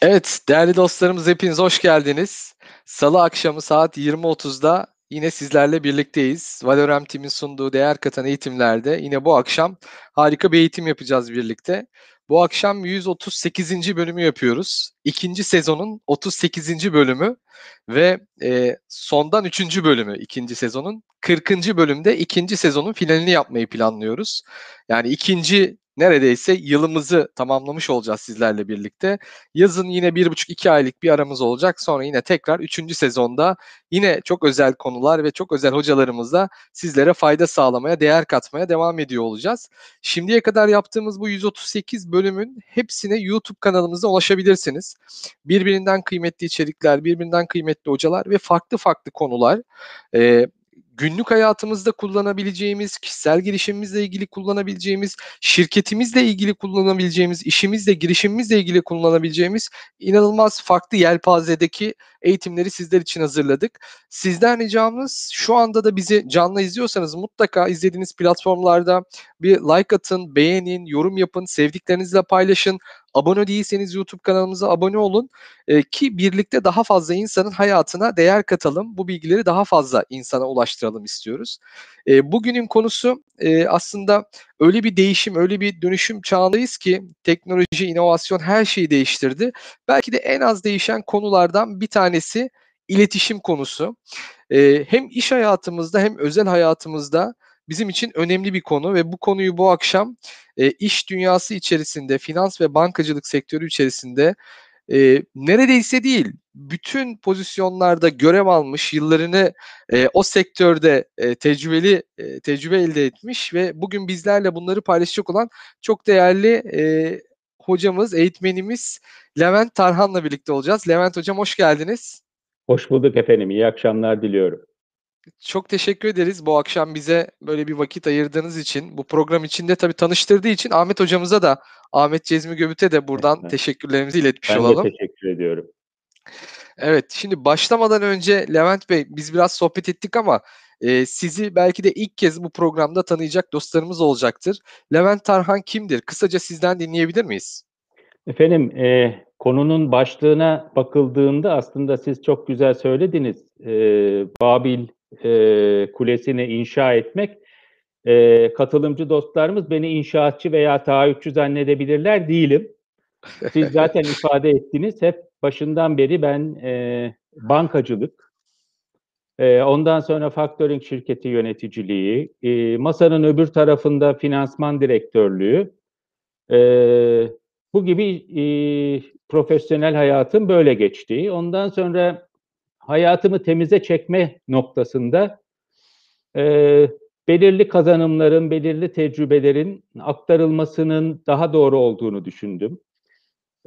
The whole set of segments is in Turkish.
Evet, değerli dostlarımız hepiniz hoş geldiniz. Salı akşamı saat 20.30'da yine sizlerle birlikteyiz. Valorem Team'in sunduğu değer katan eğitimlerde yine bu akşam harika bir eğitim yapacağız birlikte. Bu akşam 138. bölümü yapıyoruz. İkinci sezonun 38. bölümü ve e, sondan 3. bölümü ikinci sezonun. 40. bölümde ikinci sezonun finalini yapmayı planlıyoruz. Yani ikinci neredeyse yılımızı tamamlamış olacağız sizlerle birlikte. Yazın yine bir buçuk iki aylık bir aramız olacak. Sonra yine tekrar üçüncü sezonda yine çok özel konular ve çok özel hocalarımızla sizlere fayda sağlamaya, değer katmaya devam ediyor olacağız. Şimdiye kadar yaptığımız bu 138 bölümün hepsine YouTube kanalımızda ulaşabilirsiniz. Birbirinden kıymetli içerikler, birbirinden kıymetli hocalar ve farklı farklı konular. Ee, günlük hayatımızda kullanabileceğimiz, kişisel gelişimimizle ilgili kullanabileceğimiz, şirketimizle ilgili kullanabileceğimiz, işimizle, girişimimizle ilgili kullanabileceğimiz inanılmaz farklı yelpazedeki eğitimleri sizler için hazırladık. Sizden ricamız şu anda da bizi canlı izliyorsanız mutlaka izlediğiniz platformlarda bir like atın, beğenin, yorum yapın, sevdiklerinizle paylaşın. Abone değilseniz YouTube kanalımıza abone olun e, ki birlikte daha fazla insanın hayatına değer katalım. Bu bilgileri daha fazla insana ulaştıralım istiyoruz. E, bugünün konusu e, aslında öyle bir değişim, öyle bir dönüşüm çağındayız ki teknoloji, inovasyon her şeyi değiştirdi. Belki de en az değişen konulardan bir tanesi iletişim konusu. E, hem iş hayatımızda hem özel hayatımızda bizim için önemli bir konu ve bu konuyu bu akşam e, iş dünyası içerisinde, finans ve bankacılık sektörü içerisinde e, neredeyse değil, bütün pozisyonlarda görev almış, yıllarını e, o sektörde e, tecrübeli e, tecrübe elde etmiş ve bugün bizlerle bunları paylaşacak olan çok değerli e, hocamız, eğitmenimiz Levent Tarhan'la birlikte olacağız. Levent hocam hoş geldiniz. Hoş bulduk efendim. İyi akşamlar diliyorum. Çok teşekkür ederiz bu akşam bize böyle bir vakit ayırdığınız için. Bu program içinde tabii tanıştırdığı için Ahmet hocamıza da Ahmet Cezmi Göbüt'e de buradan evet. teşekkürlerimizi iletmiş ben olalım. Ben de teşekkür ediyorum. Evet şimdi başlamadan önce Levent Bey biz biraz sohbet ettik ama e, sizi belki de ilk kez bu programda tanıyacak dostlarımız olacaktır. Levent Tarhan kimdir? Kısaca sizden dinleyebilir miyiz? Efendim e, konunun başlığına bakıldığında aslında siz çok güzel söylediniz. E, Babil e, kulesini inşa etmek. E, katılımcı dostlarımız beni inşaatçı veya taahhütçü zannedebilirler. Değilim. Siz zaten ifade ettiniz. Hep başından beri ben e, bankacılık, e, ondan sonra faktöring şirketi yöneticiliği, e, masanın öbür tarafında finansman direktörlüğü, e, bu gibi e, profesyonel hayatım böyle geçti. Ondan sonra hayatımı temize çekme noktasında e, belirli kazanımların, belirli tecrübelerin aktarılmasının daha doğru olduğunu düşündüm.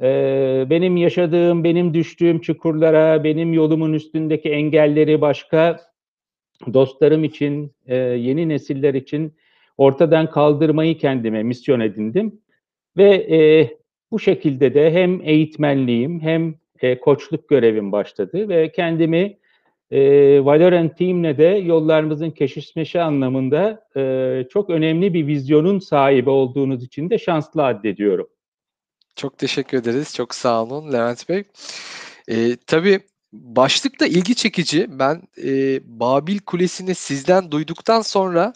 E, benim yaşadığım, benim düştüğüm çukurlara, benim yolumun üstündeki engelleri başka dostlarım için, e, yeni nesiller için ortadan kaldırmayı kendime misyon edindim. Ve e, bu şekilde de hem eğitmenliğim hem e, koçluk görevim başladı ve kendimi e, Valorant Team'le de yollarımızın kesişmesi anlamında e, çok önemli bir vizyonun sahibi olduğunuz için de şanslı addediyorum. Çok teşekkür ederiz. Çok sağ olun Levent Bey. E, tabii başlık da ilgi çekici. Ben e, Babil Kulesi'ni sizden duyduktan sonra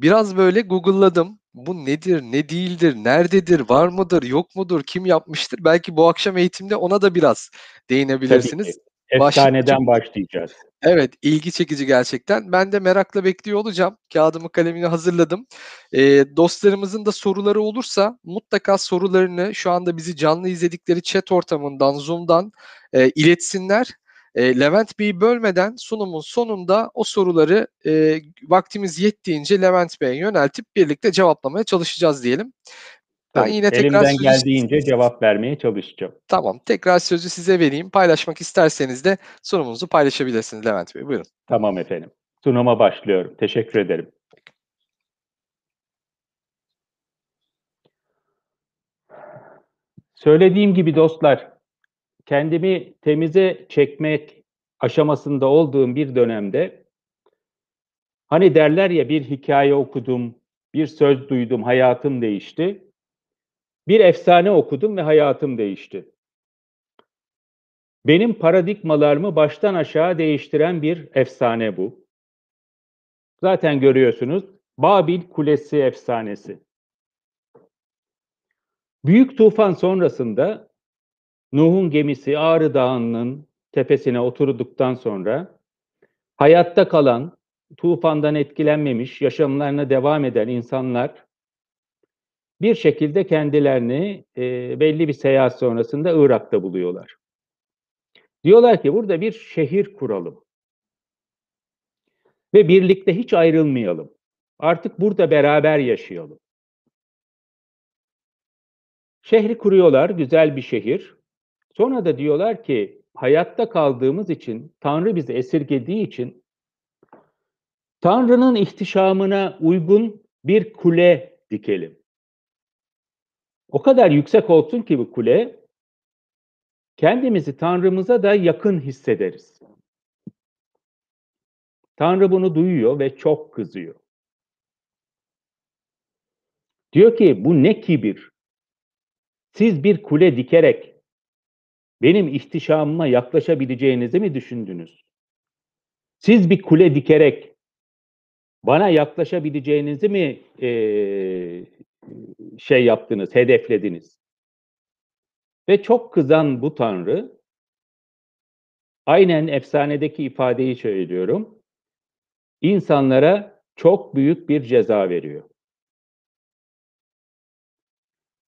biraz böyle Google'ladım bu nedir, ne değildir, nerededir, var mıdır, yok mudur, kim yapmıştır? Belki bu akşam eğitimde ona da biraz değinebilirsiniz. Efsaneden Baş... başlayacağız. Evet, ilgi çekici gerçekten. Ben de merakla bekliyor olacağım. Kağıdımı, kalemini hazırladım. Ee, dostlarımızın da soruları olursa mutlaka sorularını şu anda bizi canlı izledikleri chat ortamından, Zoom'dan e, iletsinler. E, Levent Bey'i bölmeden sunumun sonunda o soruları e, vaktimiz yettiğince Levent Bey'e yöneltip birlikte cevaplamaya çalışacağız diyelim. Ben yine tekrar elimden geldiğince cevap vermeye çalışacağım. Tamam. Tekrar sözü size vereyim. Paylaşmak isterseniz de sunumunuzu paylaşabilirsiniz Levent Bey. Buyurun. Tamam efendim. Sunuma başlıyorum. Teşekkür ederim. Söylediğim gibi dostlar, kendimi temize çekmek aşamasında olduğum bir dönemde Hani derler ya bir hikaye okudum, bir söz duydum, hayatım değişti. Bir efsane okudum ve hayatım değişti. Benim paradigmalarımı baştan aşağı değiştiren bir efsane bu. Zaten görüyorsunuz Babil Kulesi efsanesi. Büyük tufan sonrasında Nuh'un gemisi Ağrı Dağı'nın tepesine oturduktan sonra hayatta kalan, tufandan etkilenmemiş, yaşamlarına devam eden insanlar bir şekilde kendilerini e, belli bir seyahat sonrasında Irak'ta buluyorlar. Diyorlar ki burada bir şehir kuralım. Ve birlikte hiç ayrılmayalım. Artık burada beraber yaşayalım. Şehri kuruyorlar, güzel bir şehir. Sonra da diyorlar ki hayatta kaldığımız için, Tanrı bizi esirgediği için Tanrı'nın ihtişamına uygun bir kule dikelim. O kadar yüksek olsun ki bu kule, kendimizi Tanrımıza da yakın hissederiz. Tanrı bunu duyuyor ve çok kızıyor. Diyor ki bu ne kibir? Siz bir kule dikerek benim ihtişamıma yaklaşabileceğinizi mi düşündünüz? Siz bir kule dikerek bana yaklaşabileceğinizi mi e, şey yaptınız, hedeflediniz? Ve çok kızan bu Tanrı, aynen efsanedeki ifadeyi söylüyorum, insanlara çok büyük bir ceza veriyor.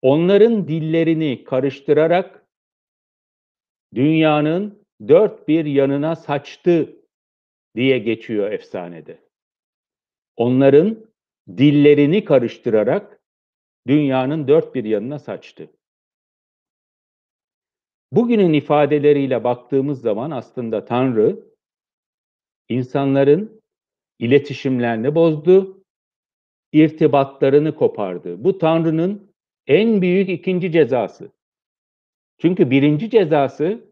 Onların dillerini karıştırarak dünyanın dört bir yanına saçtı diye geçiyor efsanede. Onların dillerini karıştırarak dünyanın dört bir yanına saçtı. Bugünün ifadeleriyle baktığımız zaman aslında Tanrı insanların iletişimlerini bozdu, irtibatlarını kopardı. Bu Tanrı'nın en büyük ikinci cezası. Çünkü birinci cezası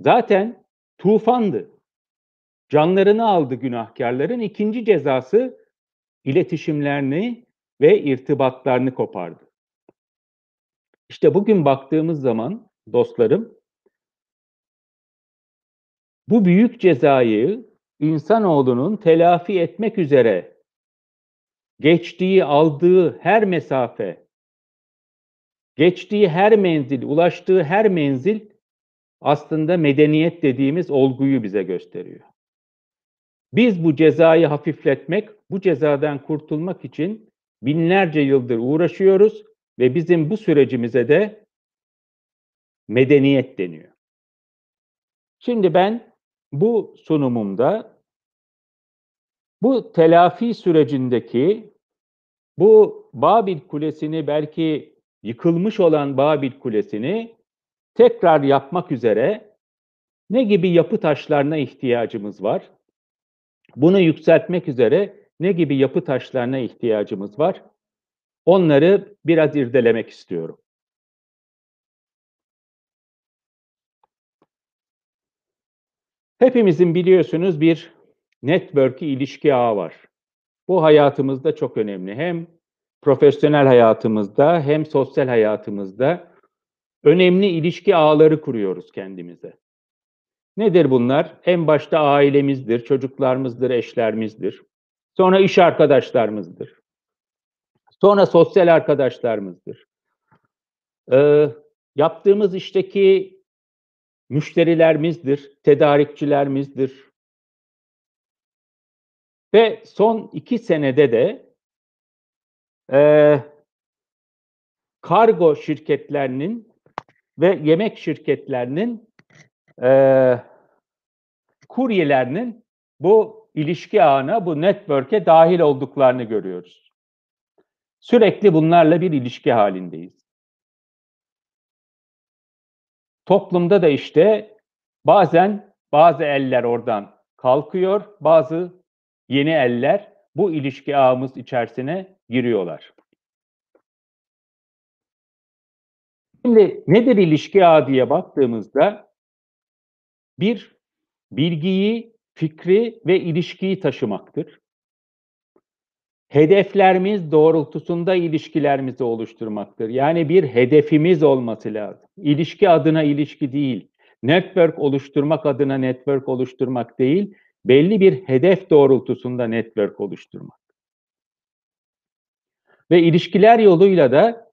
zaten tufandı. Canlarını aldı günahkarların. İkinci cezası iletişimlerini ve irtibatlarını kopardı. İşte bugün baktığımız zaman dostlarım bu büyük cezayı insanoğlunun telafi etmek üzere geçtiği, aldığı her mesafe, geçtiği her menzil, ulaştığı her menzil aslında medeniyet dediğimiz olguyu bize gösteriyor. Biz bu cezayı hafifletmek, bu cezadan kurtulmak için binlerce yıldır uğraşıyoruz ve bizim bu sürecimize de medeniyet deniyor. Şimdi ben bu sunumumda bu telafi sürecindeki bu Babil Kulesi'ni belki yıkılmış olan Babil Kulesi'ni tekrar yapmak üzere ne gibi yapı taşlarına ihtiyacımız var? Bunu yükseltmek üzere ne gibi yapı taşlarına ihtiyacımız var? Onları biraz irdelemek istiyorum. Hepimizin biliyorsunuz bir network ilişki ağı var. Bu hayatımızda çok önemli. Hem profesyonel hayatımızda hem sosyal hayatımızda önemli ilişki ağları kuruyoruz kendimize. Nedir bunlar? En başta ailemizdir, çocuklarımızdır, eşlerimizdir. Sonra iş arkadaşlarımızdır. Sonra sosyal arkadaşlarımızdır. Ee, yaptığımız işteki müşterilerimizdir, tedarikçilerimizdir. Ve son iki senede de e, kargo şirketlerinin ve yemek şirketlerinin e, kuryelerinin bu ilişki ağına, bu network'e dahil olduklarını görüyoruz. Sürekli bunlarla bir ilişki halindeyiz. Toplumda da işte bazen bazı eller oradan kalkıyor, bazı yeni eller bu ilişki ağımız içerisine giriyorlar. Şimdi nedir ilişki ağı diye baktığımızda bir bilgiyi, fikri ve ilişkiyi taşımaktır. hedeflerimiz doğrultusunda ilişkilerimizi oluşturmaktır. Yani bir hedefimiz olması lazım. İlişki adına ilişki değil, network oluşturmak adına network oluşturmak değil, belli bir hedef doğrultusunda network oluşturmak. Ve ilişkiler yoluyla da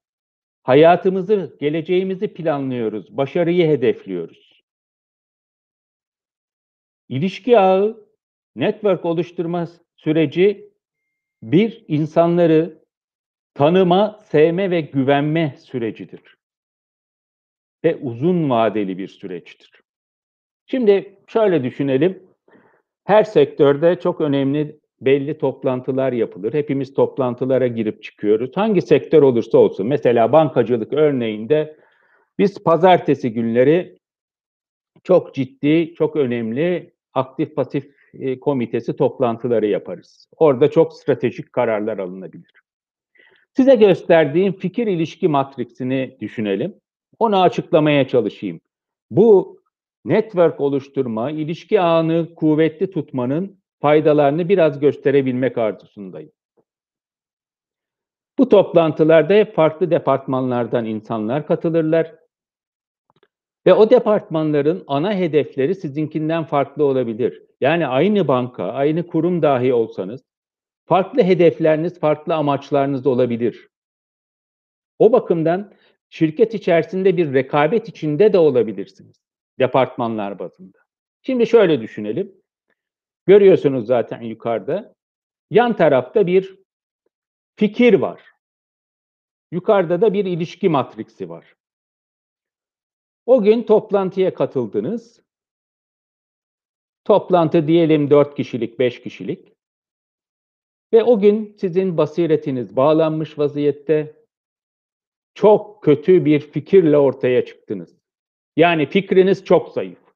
hayatımızı, geleceğimizi planlıyoruz, başarıyı hedefliyoruz. İlişki ağı, network oluşturma süreci bir insanları tanıma, sevme ve güvenme sürecidir. Ve uzun vadeli bir süreçtir. Şimdi şöyle düşünelim. Her sektörde çok önemli belli toplantılar yapılır. Hepimiz toplantılara girip çıkıyoruz. Hangi sektör olursa olsun. Mesela bankacılık örneğinde biz pazartesi günleri çok ciddi, çok önemli aktif pasif e, komitesi toplantıları yaparız. Orada çok stratejik kararlar alınabilir. Size gösterdiğim fikir ilişki matriksini düşünelim. Onu açıklamaya çalışayım. Bu network oluşturma, ilişki ağını kuvvetli tutmanın faydalarını biraz gösterebilmek arzusundayım. Bu toplantılarda hep farklı departmanlardan insanlar katılırlar. Ve o departmanların ana hedefleri sizinkinden farklı olabilir. Yani aynı banka, aynı kurum dahi olsanız farklı hedefleriniz, farklı amaçlarınız olabilir. O bakımdan şirket içerisinde bir rekabet içinde de olabilirsiniz departmanlar bazında. Şimdi şöyle düşünelim. Görüyorsunuz zaten yukarıda. Yan tarafta bir fikir var. Yukarıda da bir ilişki matriksi var. O gün toplantıya katıldınız. Toplantı diyelim 4 kişilik, 5 kişilik. Ve o gün sizin basiretiniz bağlanmış vaziyette çok kötü bir fikirle ortaya çıktınız. Yani fikriniz çok zayıf.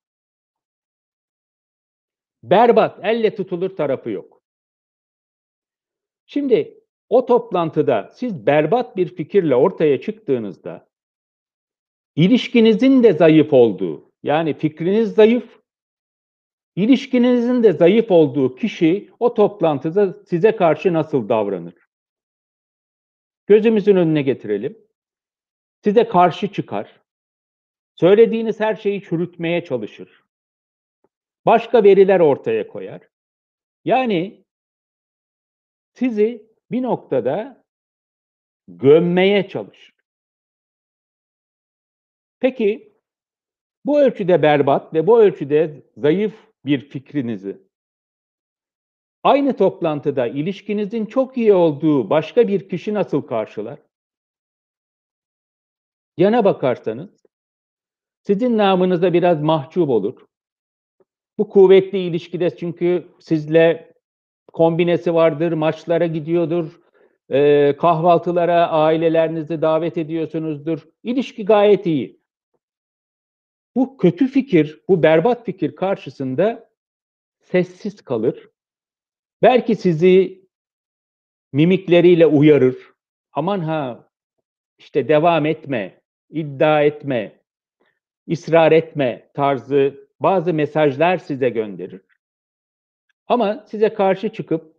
Berbat, elle tutulur tarafı yok. Şimdi o toplantıda siz berbat bir fikirle ortaya çıktığınızda ilişkinizin de zayıf olduğu, yani fikriniz zayıf, ilişkinizin de zayıf olduğu kişi o toplantıda size karşı nasıl davranır? Gözümüzün önüne getirelim. Size karşı çıkar. Söylediğiniz her şeyi çürütmeye çalışır. Başka veriler ortaya koyar. Yani sizi bir noktada gömmeye çalışır. Peki bu ölçüde berbat ve bu ölçüde zayıf bir fikrinizi aynı toplantıda ilişkinizin çok iyi olduğu başka bir kişi nasıl karşılar? Yana bakarsanız sizin namınıza biraz mahcup olur. Bu kuvvetli ilişkide çünkü sizle kombinesi vardır, maçlara gidiyordur, e, kahvaltılara ailelerinizi davet ediyorsunuzdur. İlişki gayet iyi. Bu kötü fikir, bu berbat fikir karşısında sessiz kalır. Belki sizi mimikleriyle uyarır. Aman ha işte devam etme, iddia etme, ısrar etme tarzı bazı mesajlar size gönderir. Ama size karşı çıkıp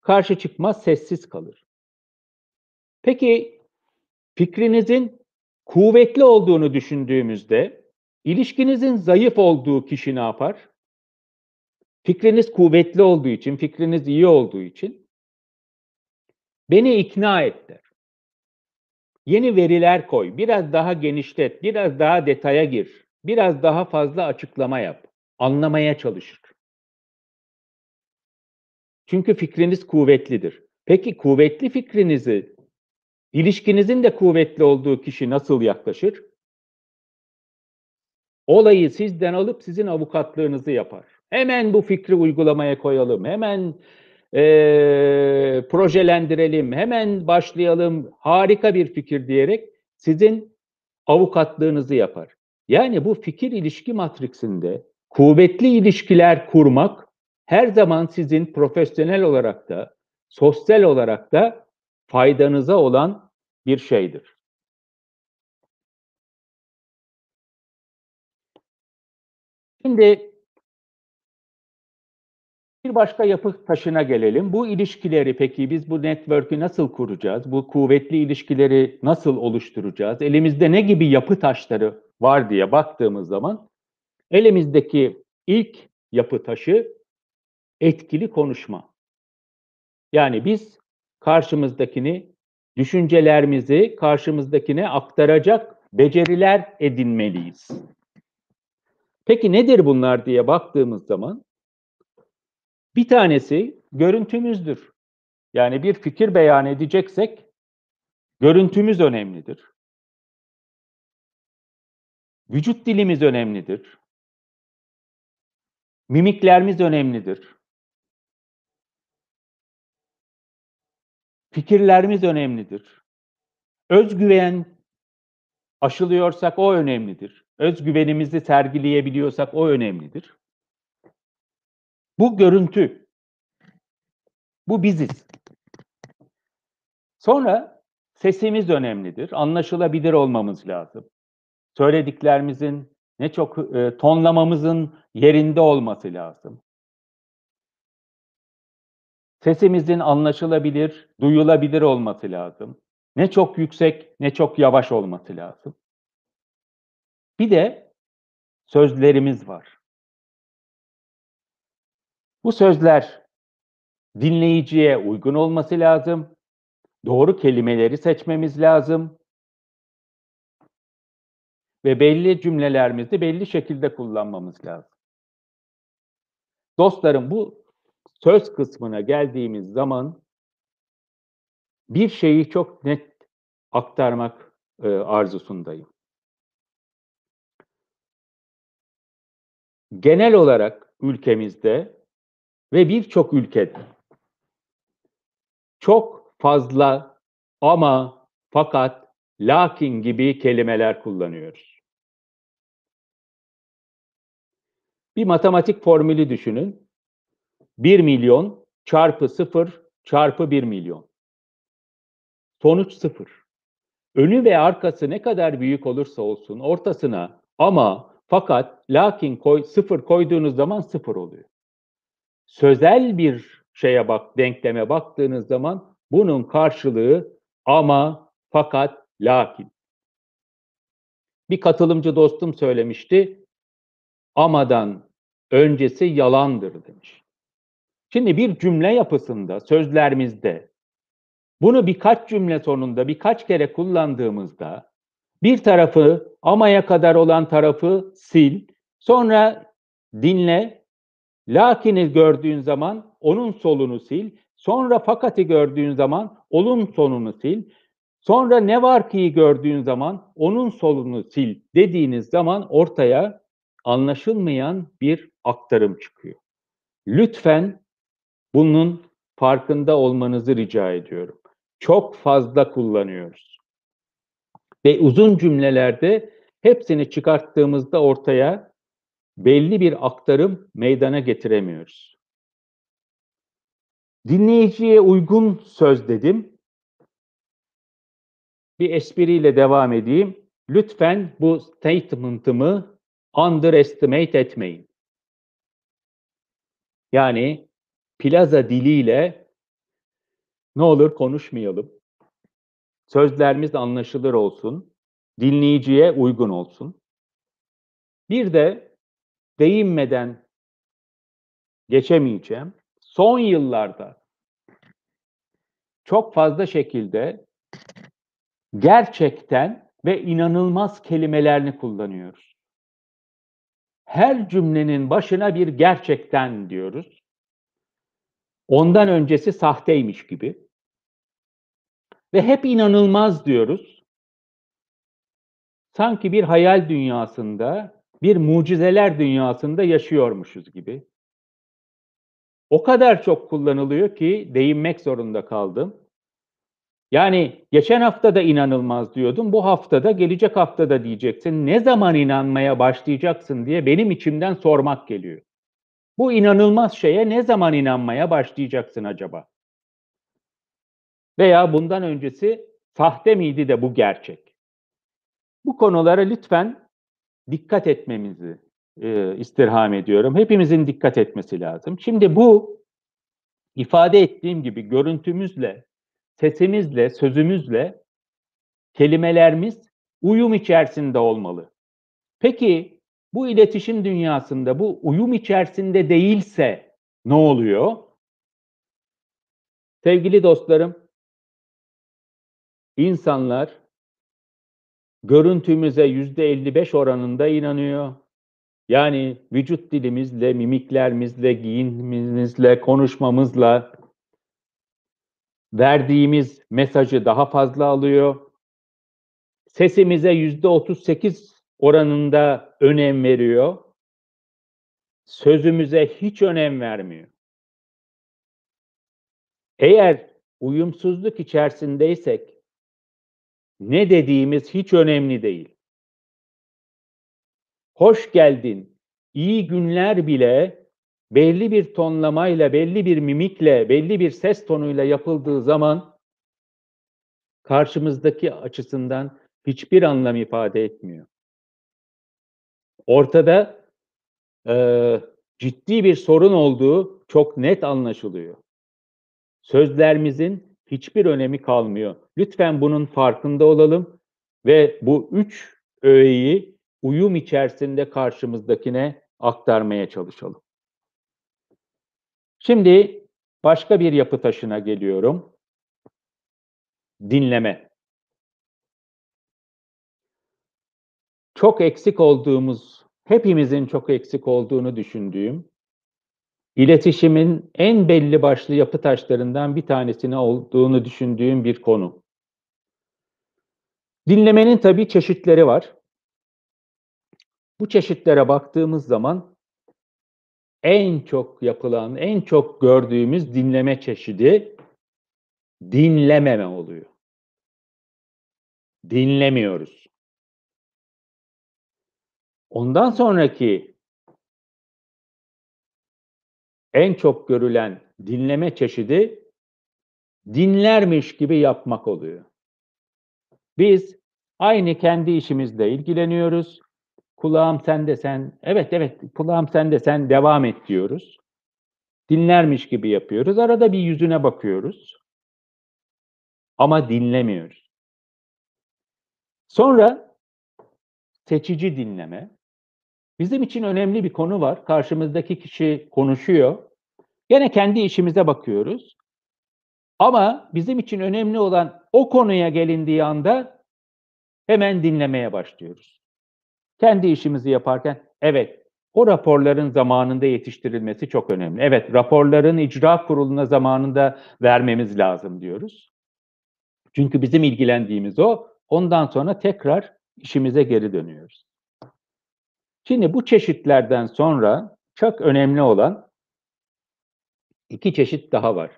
karşı çıkmaz sessiz kalır. Peki fikrinizin kuvvetli olduğunu düşündüğümüzde ilişkinizin zayıf olduğu kişi ne yapar? Fikriniz kuvvetli olduğu için, fikriniz iyi olduğu için beni ikna et der. Yeni veriler koy, biraz daha genişlet, biraz daha detaya gir, biraz daha fazla açıklama yap, anlamaya çalışır. Çünkü fikriniz kuvvetlidir. Peki kuvvetli fikrinizi ilişkinizin de kuvvetli olduğu kişi nasıl yaklaşır? Olayı sizden alıp sizin avukatlığınızı yapar. Hemen bu fikri uygulamaya koyalım. Hemen e, projelendirelim. Hemen başlayalım. Harika bir fikir diyerek sizin avukatlığınızı yapar. Yani bu fikir ilişki matriksinde kuvvetli ilişkiler kurmak her zaman sizin profesyonel olarak da sosyal olarak da faydanıza olan bir şeydir. Şimdi Bir başka yapı taşına gelelim. Bu ilişkileri peki biz bu network'ü nasıl kuracağız? Bu kuvvetli ilişkileri nasıl oluşturacağız? Elimizde ne gibi yapı taşları var diye baktığımız zaman elimizdeki ilk yapı taşı etkili konuşma. Yani biz karşımızdakini, düşüncelerimizi karşımızdakine aktaracak beceriler edinmeliyiz. Peki nedir bunlar diye baktığımız zaman bir tanesi görüntümüzdür. Yani bir fikir beyan edeceksek görüntümüz önemlidir. Vücut dilimiz önemlidir. Mimiklerimiz önemlidir. Fikirlerimiz önemlidir. Özgüven aşılıyorsak o önemlidir. Özgüvenimizi sergileyebiliyorsak o önemlidir. Bu görüntü. Bu biziz. Sonra sesimiz önemlidir. Anlaşılabilir olmamız lazım. Söylediklerimizin ne çok e, tonlamamızın yerinde olması lazım. Sesimizin anlaşılabilir, duyulabilir olması lazım. Ne çok yüksek, ne çok yavaş olması lazım. Bir de sözlerimiz var. Bu sözler dinleyiciye uygun olması lazım. Doğru kelimeleri seçmemiz lazım. Ve belli cümlelerimizi belli şekilde kullanmamız lazım. Dostlarım bu söz kısmına geldiğimiz zaman bir şeyi çok net aktarmak e, arzusundayım. Genel olarak ülkemizde ve birçok ülkede çok fazla ama fakat lakin gibi kelimeler kullanıyoruz. Bir matematik formülü düşünün. 1 milyon çarpı 0 çarpı 1 milyon. Sonuç 0. Önü ve arkası ne kadar büyük olursa olsun ortasına ama fakat lakin koy, 0 koyduğunuz zaman 0 oluyor sözel bir şeye bak, denkleme baktığınız zaman bunun karşılığı ama, fakat, lakin. Bir katılımcı dostum söylemişti, amadan öncesi yalandır demiş. Şimdi bir cümle yapısında, sözlerimizde bunu birkaç cümle sonunda birkaç kere kullandığımızda bir tarafı amaya kadar olan tarafı sil, sonra dinle, Lakin'i gördüğün zaman onun solunu sil. Sonra fakati gördüğün zaman onun sonunu sil. Sonra ne var ki'yi gördüğün zaman onun solunu sil dediğiniz zaman ortaya anlaşılmayan bir aktarım çıkıyor. Lütfen bunun farkında olmanızı rica ediyorum. Çok fazla kullanıyoruz. Ve uzun cümlelerde hepsini çıkarttığımızda ortaya belli bir aktarım meydana getiremiyoruz. Dinleyiciye uygun söz dedim. Bir espriyle devam edeyim. Lütfen bu statement'ımı underestimate etmeyin. Yani plaza diliyle ne olur konuşmayalım. Sözlerimiz anlaşılır olsun. Dinleyiciye uygun olsun. Bir de değinmeden geçemeyeceğim. Son yıllarda çok fazla şekilde gerçekten ve inanılmaz kelimelerini kullanıyoruz. Her cümlenin başına bir gerçekten diyoruz. Ondan öncesi sahteymiş gibi. Ve hep inanılmaz diyoruz. Sanki bir hayal dünyasında bir mucizeler dünyasında yaşıyormuşuz gibi. O kadar çok kullanılıyor ki değinmek zorunda kaldım. Yani geçen hafta da inanılmaz diyordum. Bu haftada, gelecek haftada diyeceksin. Ne zaman inanmaya başlayacaksın diye benim içimden sormak geliyor. Bu inanılmaz şeye ne zaman inanmaya başlayacaksın acaba? Veya bundan öncesi sahte miydi de bu gerçek? Bu konulara lütfen dikkat etmemizi e, istirham ediyorum. Hepimizin dikkat etmesi lazım. Şimdi bu ifade ettiğim gibi görüntümüzle, sesimizle, sözümüzle kelimelerimiz uyum içerisinde olmalı. Peki bu iletişim dünyasında bu uyum içerisinde değilse ne oluyor? Sevgili dostlarım, insanlar görüntümüze yüzde 55 oranında inanıyor. Yani vücut dilimizle, mimiklerimizle, giyinimizle, konuşmamızla verdiğimiz mesajı daha fazla alıyor. Sesimize yüzde 38 oranında önem veriyor. Sözümüze hiç önem vermiyor. Eğer uyumsuzluk içerisindeysek ne dediğimiz hiç önemli değil. Hoş geldin, iyi günler bile belli bir tonlamayla, belli bir mimikle, belli bir ses tonuyla yapıldığı zaman karşımızdaki açısından hiçbir anlam ifade etmiyor. Ortada e, ciddi bir sorun olduğu çok net anlaşılıyor. Sözlerimizin hiçbir önemi kalmıyor. Lütfen bunun farkında olalım ve bu üç öğeyi uyum içerisinde karşımızdakine aktarmaya çalışalım. Şimdi başka bir yapı taşına geliyorum. Dinleme. Çok eksik olduğumuz, hepimizin çok eksik olduğunu düşündüğüm iletişimin en belli başlı yapı taşlarından bir tanesine olduğunu düşündüğüm bir konu. Dinlemenin tabii çeşitleri var. Bu çeşitlere baktığımız zaman en çok yapılan, en çok gördüğümüz dinleme çeşidi dinlememe oluyor. Dinlemiyoruz. Ondan sonraki en çok görülen dinleme çeşidi dinlermiş gibi yapmak oluyor. Biz aynı kendi işimizle ilgileniyoruz. Kulağım sende sen, evet evet kulağım sende sen devam et diyoruz. Dinlermiş gibi yapıyoruz. Arada bir yüzüne bakıyoruz. Ama dinlemiyoruz. Sonra seçici dinleme. Bizim için önemli bir konu var. Karşımızdaki kişi konuşuyor. Gene kendi işimize bakıyoruz. Ama bizim için önemli olan o konuya gelindiği anda hemen dinlemeye başlıyoruz. Kendi işimizi yaparken evet o raporların zamanında yetiştirilmesi çok önemli. Evet raporların icra kuruluna zamanında vermemiz lazım diyoruz. Çünkü bizim ilgilendiğimiz o. Ondan sonra tekrar işimize geri dönüyoruz. Şimdi bu çeşitlerden sonra çok önemli olan iki çeşit daha var.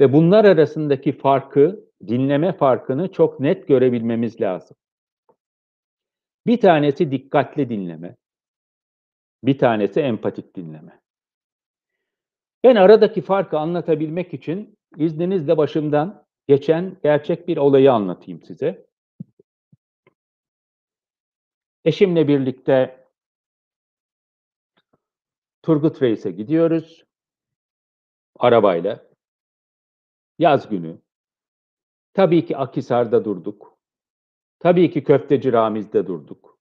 Ve bunlar arasındaki farkı, dinleme farkını çok net görebilmemiz lazım. Bir tanesi dikkatli dinleme, bir tanesi empatik dinleme. Ben aradaki farkı anlatabilmek için izninizle başımdan geçen gerçek bir olayı anlatayım size. Eşimle birlikte Turgut Reis'e gidiyoruz. Arabayla. Yaz günü. Tabii ki Akisar'da durduk. Tabii ki Köfteci Ramiz'de durduk.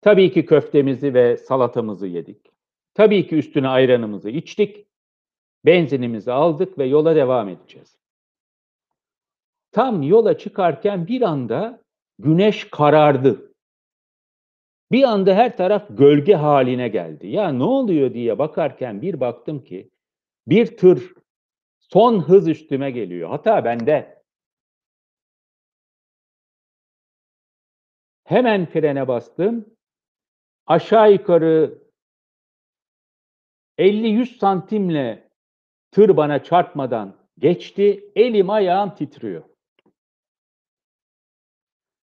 Tabii ki köftemizi ve salatamızı yedik. Tabii ki üstüne ayranımızı içtik. Benzinimizi aldık ve yola devam edeceğiz. Tam yola çıkarken bir anda güneş karardı. Bir anda her taraf gölge haline geldi. Ya ne oluyor diye bakarken bir baktım ki bir tır son hız üstüme geliyor. Hata bende. Hemen frene bastım. Aşağı yukarı 50-100 santimle tır bana çarpmadan geçti. Elim ayağım titriyor.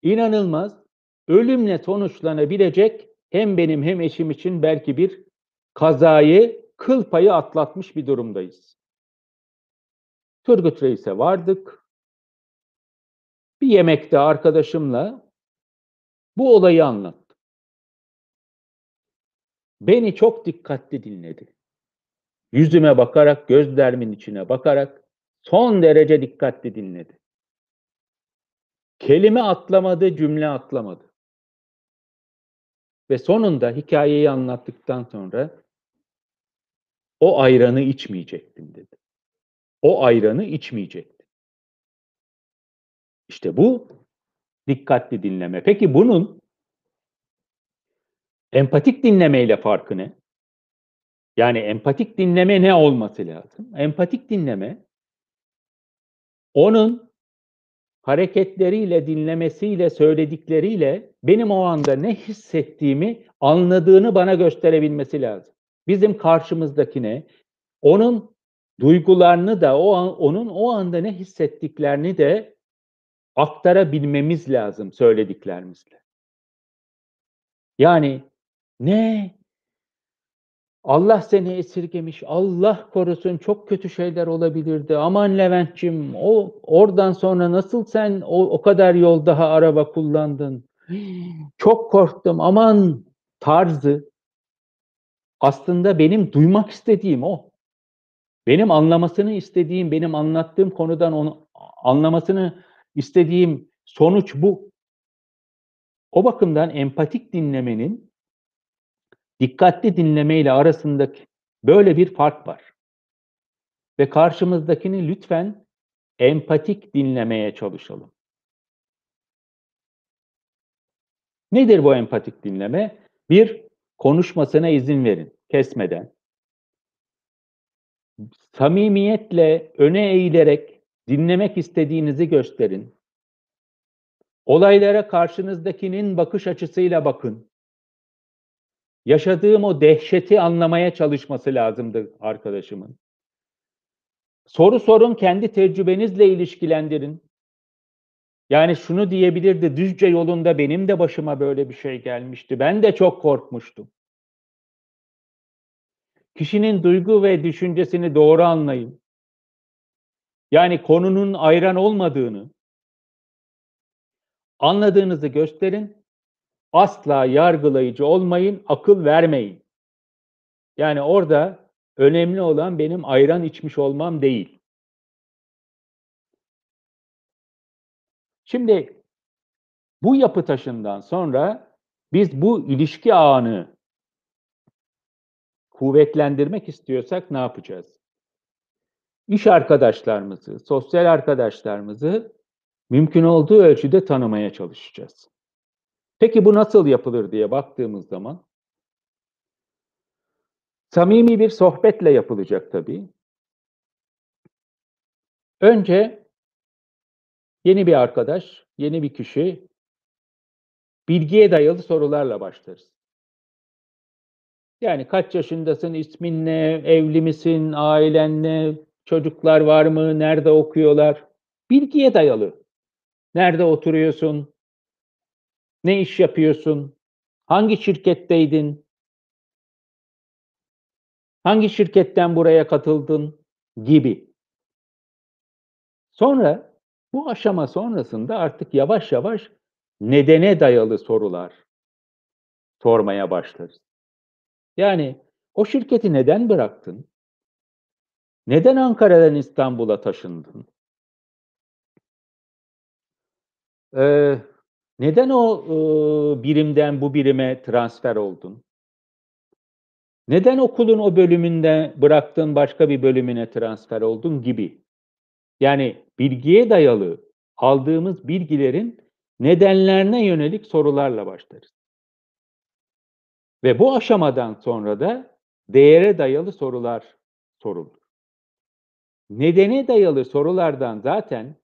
İnanılmaz ölümle sonuçlanabilecek hem benim hem eşim için belki bir kazayı kıl payı atlatmış bir durumdayız. Turgut Reis'e vardık. Bir yemekte arkadaşımla bu olayı anlattım. beni çok dikkatli dinledi. Yüzüme bakarak, gözlerimin içine bakarak son derece dikkatli dinledi. Kelime atlamadı, cümle atlamadı. Ve sonunda hikayeyi anlattıktan sonra o ayranı içmeyecektim dedi. O ayranı içmeyecektim. İşte bu dikkatli dinleme. Peki bunun empatik dinlemeyle farkı ne? Yani empatik dinleme ne olması lazım? Empatik dinleme onun hareketleriyle, dinlemesiyle, söyledikleriyle benim o anda ne hissettiğimi anladığını bana gösterebilmesi lazım. Bizim karşımızdakine onun duygularını da o an, onun o anda ne hissettiklerini de aktarabilmemiz lazım söylediklerimizle. Yani ne Allah seni esirgemiş, Allah korusun çok kötü şeyler olabilirdi. Aman Levent'cim o oradan sonra nasıl sen o, o kadar yol daha araba kullandın? Çok korktum aman tarzı aslında benim duymak istediğim o. Benim anlamasını istediğim, benim anlattığım konudan onu anlamasını istediğim sonuç bu. O bakımdan empatik dinlemenin dikkatli dinleme ile arasındaki böyle bir fark var. Ve karşımızdakini lütfen empatik dinlemeye çalışalım. Nedir bu empatik dinleme? Bir, konuşmasına izin verin, kesmeden. Samimiyetle öne eğilerek dinlemek istediğinizi gösterin. Olaylara karşınızdakinin bakış açısıyla bakın yaşadığım o dehşeti anlamaya çalışması lazımdı arkadaşımın. Soru sorun, kendi tecrübenizle ilişkilendirin. Yani şunu diyebilirdi, Düzce yolunda benim de başıma böyle bir şey gelmişti. Ben de çok korkmuştum. Kişinin duygu ve düşüncesini doğru anlayın. Yani konunun ayran olmadığını anladığınızı gösterin asla yargılayıcı olmayın, akıl vermeyin. Yani orada önemli olan benim ayran içmiş olmam değil. Şimdi bu yapı taşından sonra biz bu ilişki ağını kuvvetlendirmek istiyorsak ne yapacağız? İş arkadaşlarımızı, sosyal arkadaşlarımızı mümkün olduğu ölçüde tanımaya çalışacağız. Peki bu nasıl yapılır diye baktığımız zaman samimi bir sohbetle yapılacak tabii. Önce yeni bir arkadaş, yeni bir kişi bilgiye dayalı sorularla başlarız. Yani kaç yaşındasın, ismin ne, evli misin, ailen ne, çocuklar var mı, nerede okuyorlar? Bilgiye dayalı. Nerede oturuyorsun, ne iş yapıyorsun? Hangi şirketteydin? Hangi şirketten buraya katıldın? Gibi. Sonra bu aşama sonrasında artık yavaş yavaş nedene dayalı sorular sormaya başlarız. Yani o şirketi neden bıraktın? Neden Ankara'dan İstanbul'a taşındın? Ee, neden o e, birimden bu birime transfer oldun? Neden okulun o bölümünde bıraktığın başka bir bölümüne transfer oldun gibi. Yani bilgiye dayalı aldığımız bilgilerin nedenlerine yönelik sorularla başlarız. Ve bu aşamadan sonra da değere dayalı sorular sorulur. Nedene dayalı sorulardan zaten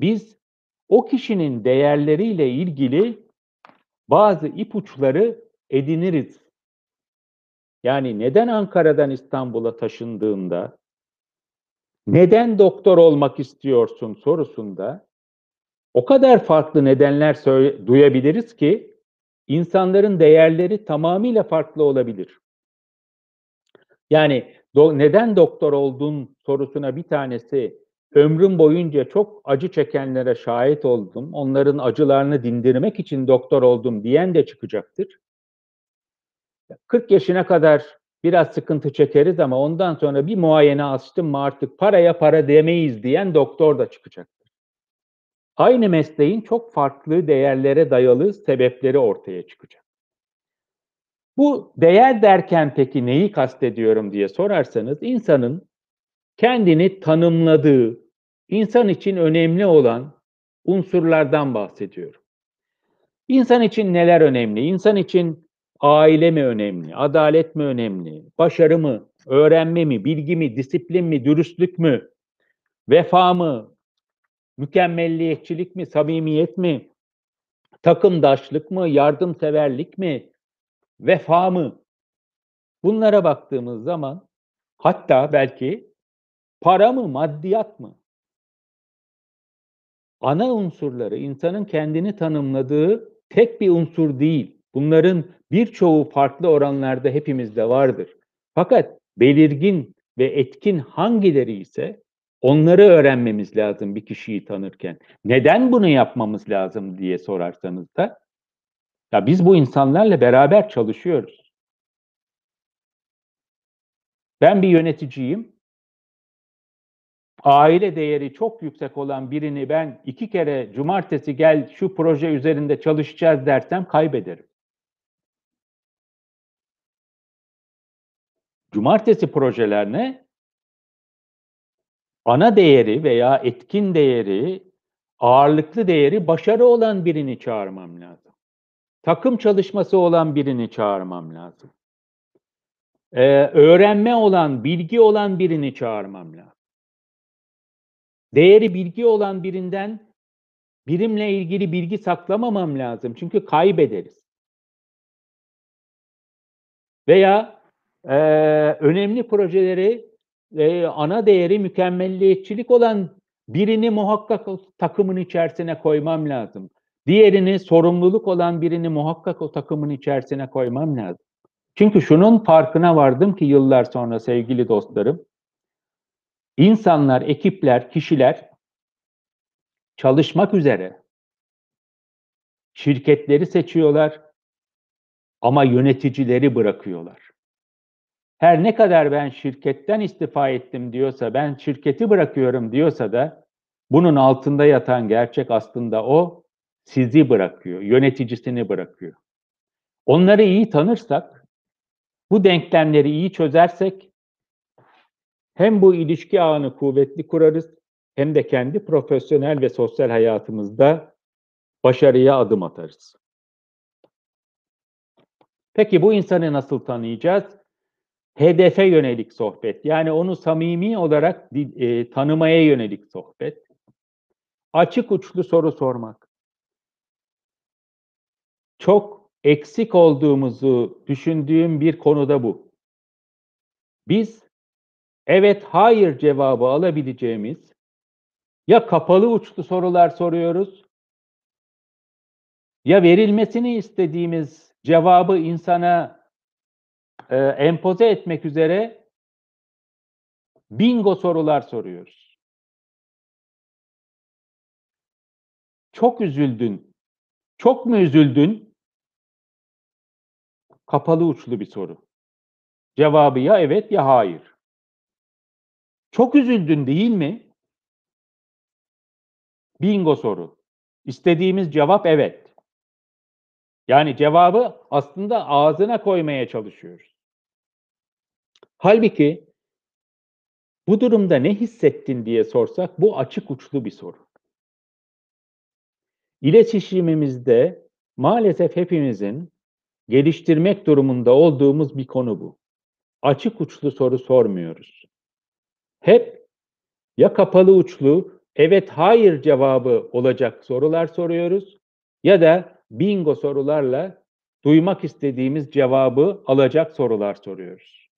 biz o kişinin değerleriyle ilgili bazı ipuçları ediniriz. Yani neden Ankara'dan İstanbul'a taşındığında, neden doktor olmak istiyorsun sorusunda o kadar farklı nedenler duyabiliriz ki insanların değerleri tamamıyla farklı olabilir. Yani do neden doktor oldun sorusuna bir tanesi ömrüm boyunca çok acı çekenlere şahit oldum. Onların acılarını dindirmek için doktor oldum diyen de çıkacaktır. 40 yaşına kadar biraz sıkıntı çekeriz ama ondan sonra bir muayene açtım mı artık paraya para demeyiz diyen doktor da çıkacaktır. Aynı mesleğin çok farklı değerlere dayalı sebepleri ortaya çıkacak. Bu değer derken peki neyi kastediyorum diye sorarsanız insanın kendini tanımladığı, insan için önemli olan unsurlardan bahsediyorum. İnsan için neler önemli? İnsan için aile mi önemli? Adalet mi önemli? Başarı mı? Öğrenme mi? Bilgi mi? Disiplin mi? Dürüstlük mü? Vefa mı? Mükemmelliyetçilik mi? Samimiyet mi? Takımdaşlık mı? Yardımseverlik mi? Vefa mı? Bunlara baktığımız zaman hatta belki para mı? Maddiyat mı? ana unsurları insanın kendini tanımladığı tek bir unsur değil. Bunların birçoğu farklı oranlarda hepimizde vardır. Fakat belirgin ve etkin hangileri ise onları öğrenmemiz lazım bir kişiyi tanırken. Neden bunu yapmamız lazım diye sorarsanız da ya biz bu insanlarla beraber çalışıyoruz. Ben bir yöneticiyim aile değeri çok yüksek olan birini ben iki kere cumartesi gel şu proje üzerinde çalışacağız dersem kaybederim. Cumartesi projelerine ana değeri veya etkin değeri, ağırlıklı değeri başarı olan birini çağırmam lazım. Takım çalışması olan birini çağırmam lazım. Ee, öğrenme olan, bilgi olan birini çağırmam lazım değeri bilgi olan birinden birimle ilgili bilgi saklamamam lazım. Çünkü kaybederiz. Veya e, önemli projeleri e, ana değeri mükemmelliyetçilik olan birini muhakkak takımın içerisine koymam lazım. Diğerini sorumluluk olan birini muhakkak o takımın içerisine koymam lazım. Çünkü şunun farkına vardım ki yıllar sonra sevgili dostlarım, İnsanlar, ekipler, kişiler çalışmak üzere şirketleri seçiyorlar ama yöneticileri bırakıyorlar. Her ne kadar ben şirketten istifa ettim diyorsa, ben şirketi bırakıyorum diyorsa da bunun altında yatan gerçek aslında o sizi bırakıyor, yöneticisini bırakıyor. Onları iyi tanırsak, bu denklemleri iyi çözersek hem bu ilişki ağını kuvvetli kurarız hem de kendi profesyonel ve sosyal hayatımızda başarıya adım atarız. Peki bu insanı nasıl tanıyacağız? Hedefe yönelik sohbet. Yani onu samimi olarak e, tanımaya yönelik sohbet. Açık uçlu soru sormak. Çok eksik olduğumuzu düşündüğüm bir konuda bu. Biz evet hayır cevabı alabileceğimiz ya kapalı uçlu sorular soruyoruz ya verilmesini istediğimiz cevabı insana e, empoze etmek üzere bingo sorular soruyoruz. Çok üzüldün. Çok mu üzüldün? Kapalı uçlu bir soru. Cevabı ya evet ya hayır. Çok üzüldün değil mi? Bingo soru. İstediğimiz cevap evet. Yani cevabı aslında ağzına koymaya çalışıyoruz. Halbuki bu durumda ne hissettin diye sorsak bu açık uçlu bir soru. İletişimimizde maalesef hepimizin geliştirmek durumunda olduğumuz bir konu bu. Açık uçlu soru sormuyoruz hep ya kapalı uçlu evet hayır cevabı olacak sorular soruyoruz ya da bingo sorularla duymak istediğimiz cevabı alacak sorular soruyoruz.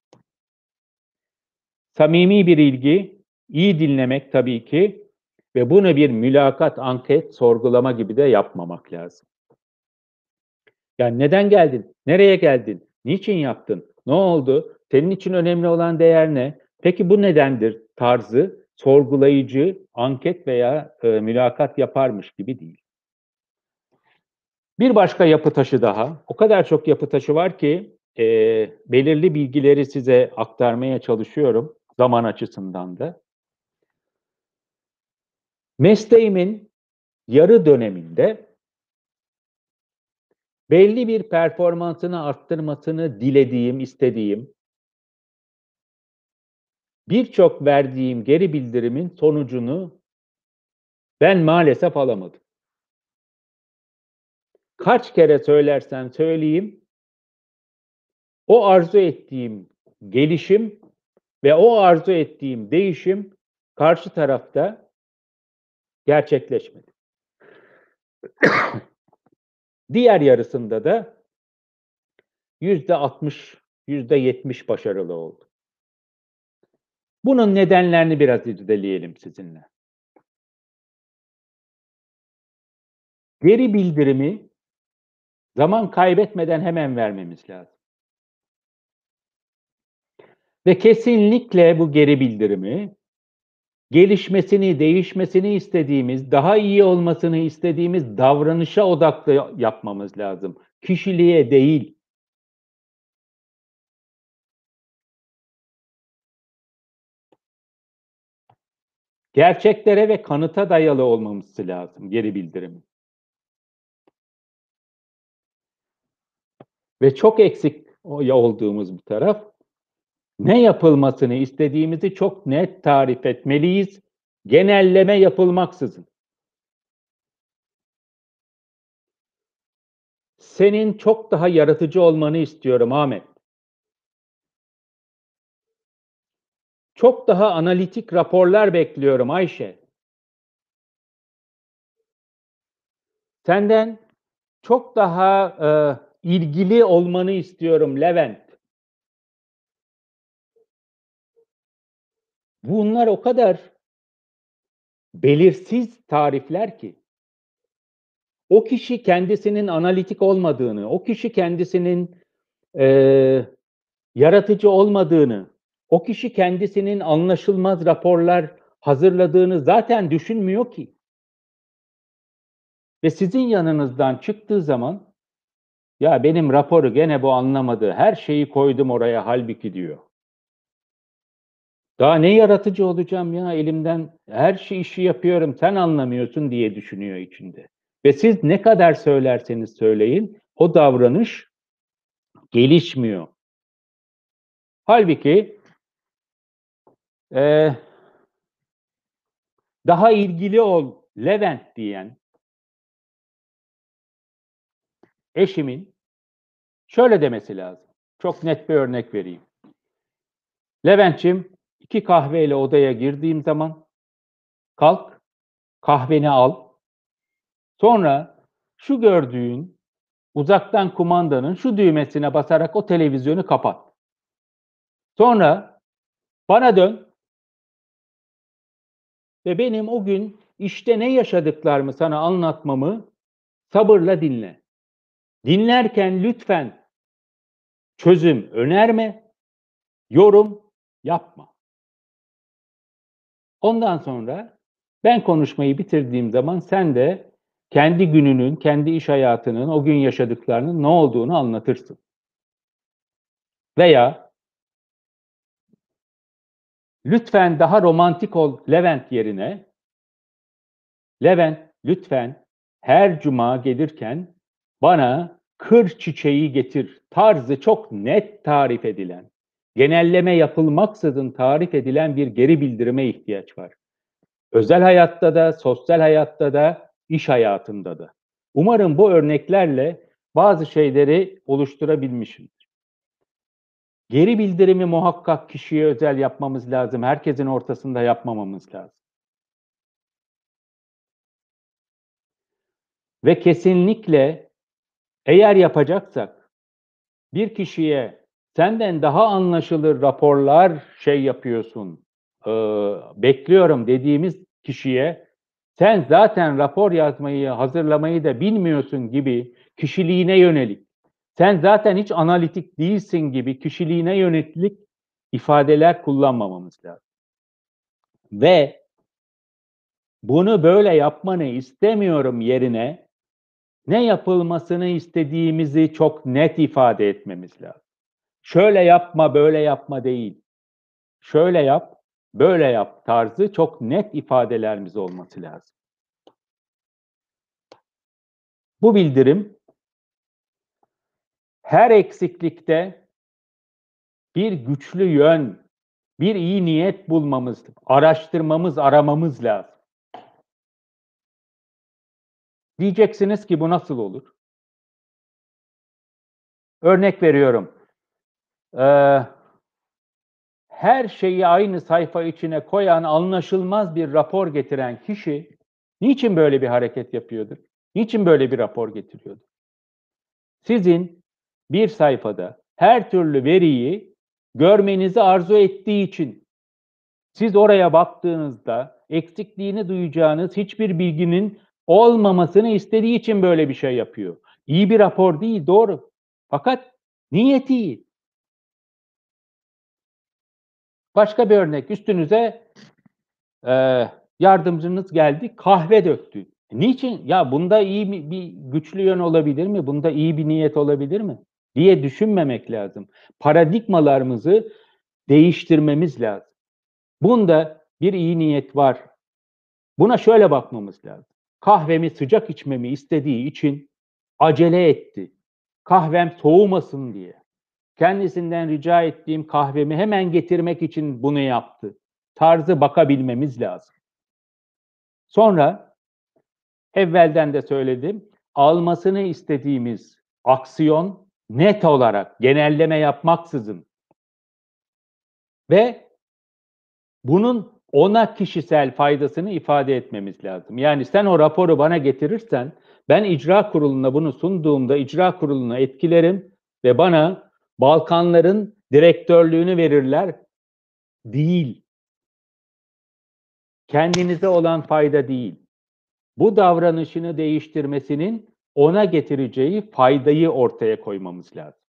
Samimi bir ilgi, iyi dinlemek tabii ki ve bunu bir mülakat, anket, sorgulama gibi de yapmamak lazım. Yani neden geldin? Nereye geldin? Niçin yaptın? Ne oldu? Senin için önemli olan değer ne? Peki bu nedendir tarzı sorgulayıcı, anket veya e, mülakat yaparmış gibi değil. Bir başka yapı taşı daha, o kadar çok yapı taşı var ki e, belirli bilgileri size aktarmaya çalışıyorum zaman açısından da. Mesleğimin yarı döneminde belli bir performansını arttırmasını dilediğim, istediğim, birçok verdiğim geri bildirimin sonucunu ben maalesef alamadım. Kaç kere söylersem söyleyeyim, o arzu ettiğim gelişim ve o arzu ettiğim değişim karşı tarafta gerçekleşmedi. Diğer yarısında da yüzde 60, yüzde 70 başarılı oldu. Bunun nedenlerini biraz irdeleyelim sizinle. Geri bildirimi zaman kaybetmeden hemen vermemiz lazım. Ve kesinlikle bu geri bildirimi gelişmesini, değişmesini istediğimiz, daha iyi olmasını istediğimiz davranışa odaklı yapmamız lazım. Kişiliğe değil. Gerçeklere ve kanıta dayalı olmamız lazım geri bildirimi. Ve çok eksik olduğumuz bir taraf ne yapılmasını istediğimizi çok net tarif etmeliyiz. Genelleme yapılmaksızın. Senin çok daha yaratıcı olmanı istiyorum Ahmet. Çok daha analitik raporlar bekliyorum Ayşe. Senden çok daha e, ilgili olmanı istiyorum Levent. Bunlar o kadar belirsiz tarifler ki o kişi kendisinin analitik olmadığını, o kişi kendisinin e, yaratıcı olmadığını, o kişi kendisinin anlaşılmaz raporlar hazırladığını zaten düşünmüyor ki. Ve sizin yanınızdan çıktığı zaman ya benim raporu gene bu anlamadı, her şeyi koydum oraya halbuki diyor. Daha ne yaratıcı olacağım ya elimden her şey işi yapıyorum sen anlamıyorsun diye düşünüyor içinde. Ve siz ne kadar söylerseniz söyleyin o davranış gelişmiyor. Halbuki e, daha ilgili ol Levent diyen eşimin şöyle demesi lazım. Çok net bir örnek vereyim. Levent'ciğim iki kahveyle odaya girdiğim zaman kalk, kahveni al. Sonra şu gördüğün uzaktan kumandanın şu düğmesine basarak o televizyonu kapat. Sonra bana dön ve benim o gün işte ne yaşadıklarımı sana anlatmamı sabırla dinle. Dinlerken lütfen çözüm önerme, yorum yapma. Ondan sonra ben konuşmayı bitirdiğim zaman sen de kendi gününün, kendi iş hayatının, o gün yaşadıklarının ne olduğunu anlatırsın. Veya lütfen daha romantik ol Levent yerine Levent lütfen her cuma gelirken bana kır çiçeği getir tarzı çok net tarif edilen genelleme yapılmaksızın tarif edilen bir geri bildirime ihtiyaç var. Özel hayatta da, sosyal hayatta da, iş hayatında da. Umarım bu örneklerle bazı şeyleri oluşturabilmişimdir. Geri bildirimi muhakkak kişiye özel yapmamız lazım. Herkesin ortasında yapmamamız lazım. Ve kesinlikle eğer yapacaksak bir kişiye senden daha anlaşılır raporlar şey yapıyorsun, e, bekliyorum dediğimiz kişiye sen zaten rapor yazmayı, hazırlamayı da bilmiyorsun gibi kişiliğine yönelik, sen zaten hiç analitik değilsin gibi kişiliğine yönelik ifadeler kullanmamamız lazım. Ve bunu böyle yapmanı istemiyorum yerine ne yapılmasını istediğimizi çok net ifade etmemiz lazım. Şöyle yapma, böyle yapma değil. Şöyle yap, böyle yap tarzı çok net ifadelerimiz olması lazım. Bu bildirim her eksiklikte bir güçlü yön, bir iyi niyet bulmamız, araştırmamız, aramamız lazım. Diyeceksiniz ki bu nasıl olur? Örnek veriyorum. Her şeyi aynı sayfa içine koyan, anlaşılmaz bir rapor getiren kişi niçin böyle bir hareket yapıyordur? Niçin böyle bir rapor getiriyordur? Sizin bir sayfada her türlü veriyi görmenizi arzu ettiği için siz oraya baktığınızda eksikliğini duyacağınız hiçbir bilginin olmamasını istediği için böyle bir şey yapıyor. İyi bir rapor değil, doğru. Fakat niyeti iyi. Başka bir örnek. Üstünüze e, yardımcınız geldi, kahve döktü. Niçin? Ya bunda iyi bir, bir güçlü yön olabilir mi? Bunda iyi bir niyet olabilir mi? diye düşünmemek lazım. Paradigmalarımızı değiştirmemiz lazım. Bunda bir iyi niyet var. Buna şöyle bakmamız lazım. Kahvemi sıcak içmemi istediği için acele etti. Kahvem soğumasın diye. Kendisinden rica ettiğim kahvemi hemen getirmek için bunu yaptı. Tarzı bakabilmemiz lazım. Sonra evvelden de söyledim. Almasını istediğimiz aksiyon net olarak genelleme yapmaksızın ve bunun ona kişisel faydasını ifade etmemiz lazım. Yani sen o raporu bana getirirsen ben icra kuruluna bunu sunduğumda icra kuruluna etkilerim ve bana Balkanların direktörlüğünü verirler. Değil. Kendinize olan fayda değil. Bu davranışını değiştirmesinin ona getireceği faydayı ortaya koymamız lazım.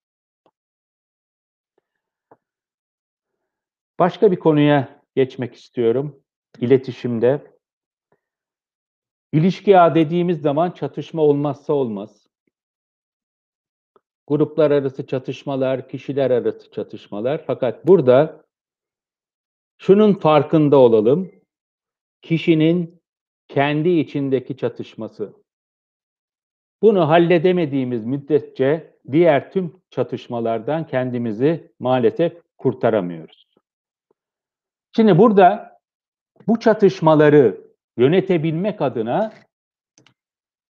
Başka bir konuya geçmek istiyorum. İletişimde. İlişki dediğimiz zaman çatışma olmazsa olmaz. Gruplar arası çatışmalar, kişiler arası çatışmalar. Fakat burada şunun farkında olalım. Kişinin kendi içindeki çatışması. Bunu halledemediğimiz müddetçe diğer tüm çatışmalardan kendimizi maalesef kurtaramıyoruz. Şimdi burada bu çatışmaları yönetebilmek adına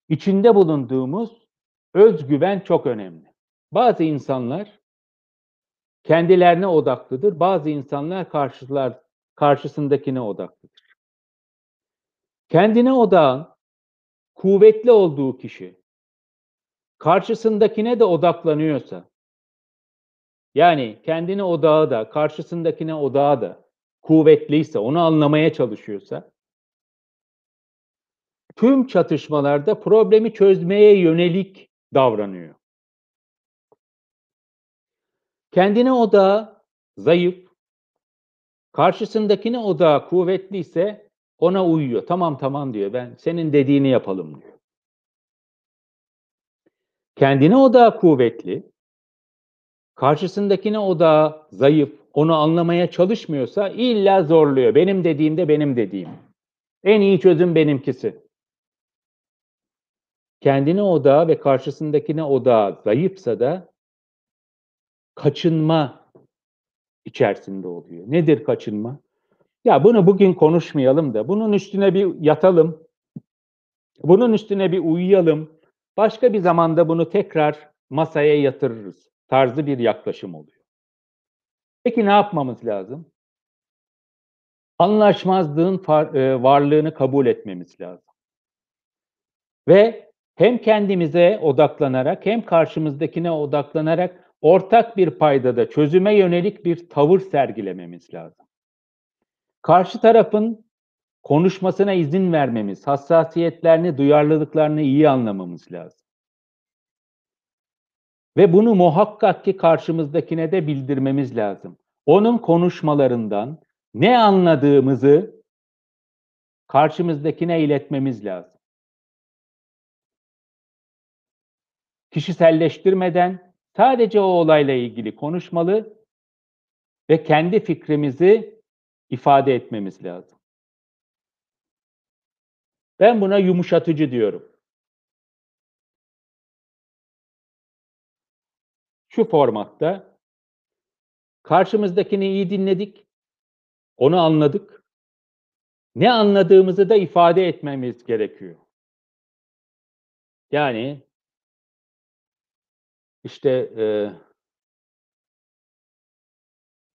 içinde bulunduğumuz özgüven çok önemli. Bazı insanlar kendilerine odaklıdır, bazı insanlar karşılar, karşısındakine odaklıdır. Kendine odağın kuvvetli olduğu kişi, karşısındakine de odaklanıyorsa, yani kendine odağı da, karşısındakine odağı da kuvvetliyse, onu anlamaya çalışıyorsa, tüm çatışmalarda problemi çözmeye yönelik davranıyor. Kendine odağı zayıf, karşısındakine odağı kuvvetliyse ona uyuyor. Tamam tamam diyor. Ben senin dediğini yapalım diyor. Kendine odağı kuvvetli, karşısındakine odağı zayıf, onu anlamaya çalışmıyorsa illa zorluyor. Benim dediğimde benim dediğim. En iyi çözüm benimkisi. Kendine odağı ve karşısındakine odağı zayıfsa da kaçınma içerisinde oluyor. Nedir kaçınma? Ya bunu bugün konuşmayalım da bunun üstüne bir yatalım. Bunun üstüne bir uyuyalım. Başka bir zamanda bunu tekrar masaya yatırırız. Tarzı bir yaklaşım oluyor. Peki ne yapmamız lazım? Anlaşmazlığın e, varlığını kabul etmemiz lazım. Ve hem kendimize odaklanarak hem karşımızdakine odaklanarak ortak bir paydada çözüme yönelik bir tavır sergilememiz lazım. Karşı tarafın konuşmasına izin vermemiz, hassasiyetlerini, duyarlılıklarını iyi anlamamız lazım. Ve bunu muhakkak ki karşımızdakine de bildirmemiz lazım. Onun konuşmalarından ne anladığımızı karşımızdakine iletmemiz lazım. Kişiselleştirmeden, Sadece o olayla ilgili konuşmalı ve kendi fikrimizi ifade etmemiz lazım. Ben buna yumuşatıcı diyorum. Şu formatta karşımızdakini iyi dinledik, onu anladık. Ne anladığımızı da ifade etmemiz gerekiyor. Yani işte e,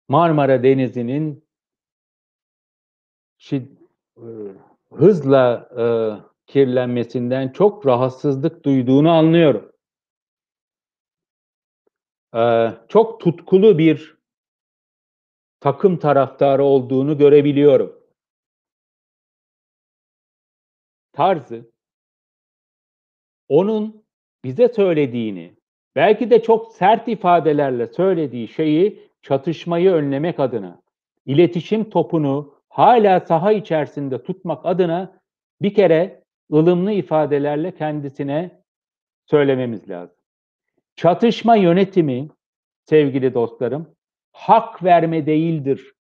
Marmara Denizi'nin şid, e, hızla e, kirlenmesinden çok rahatsızlık duyduğunu anlıyorum. E, çok tutkulu bir takım taraftarı olduğunu görebiliyorum. Tarzı, onun bize söylediğini, belki de çok sert ifadelerle söylediği şeyi çatışmayı önlemek adına, iletişim topunu hala saha içerisinde tutmak adına bir kere ılımlı ifadelerle kendisine söylememiz lazım. Çatışma yönetimi sevgili dostlarım hak verme değildir.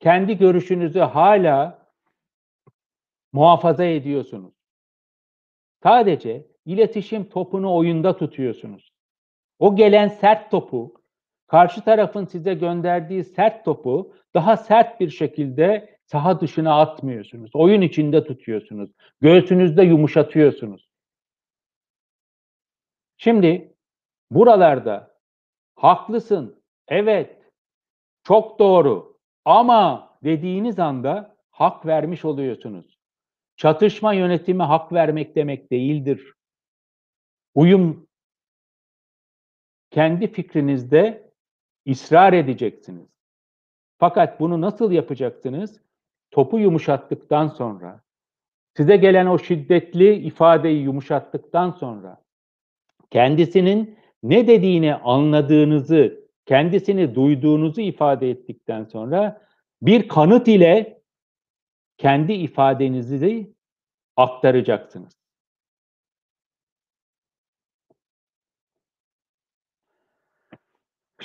Kendi görüşünüzü hala muhafaza ediyorsunuz. Sadece iletişim topunu oyunda tutuyorsunuz. O gelen sert topu, karşı tarafın size gönderdiği sert topu daha sert bir şekilde saha dışına atmıyorsunuz. Oyun içinde tutuyorsunuz. Göğsünüzde yumuşatıyorsunuz. Şimdi buralarda haklısın, evet, çok doğru ama dediğiniz anda hak vermiş oluyorsunuz. Çatışma yönetimi hak vermek demek değildir. Uyum kendi fikrinizde ısrar edeceksiniz. Fakat bunu nasıl yapacaksınız? Topu yumuşattıktan sonra, size gelen o şiddetli ifadeyi yumuşattıktan sonra, kendisinin ne dediğini anladığınızı, kendisini duyduğunuzu ifade ettikten sonra bir kanıt ile kendi ifadenizi aktaracaksınız.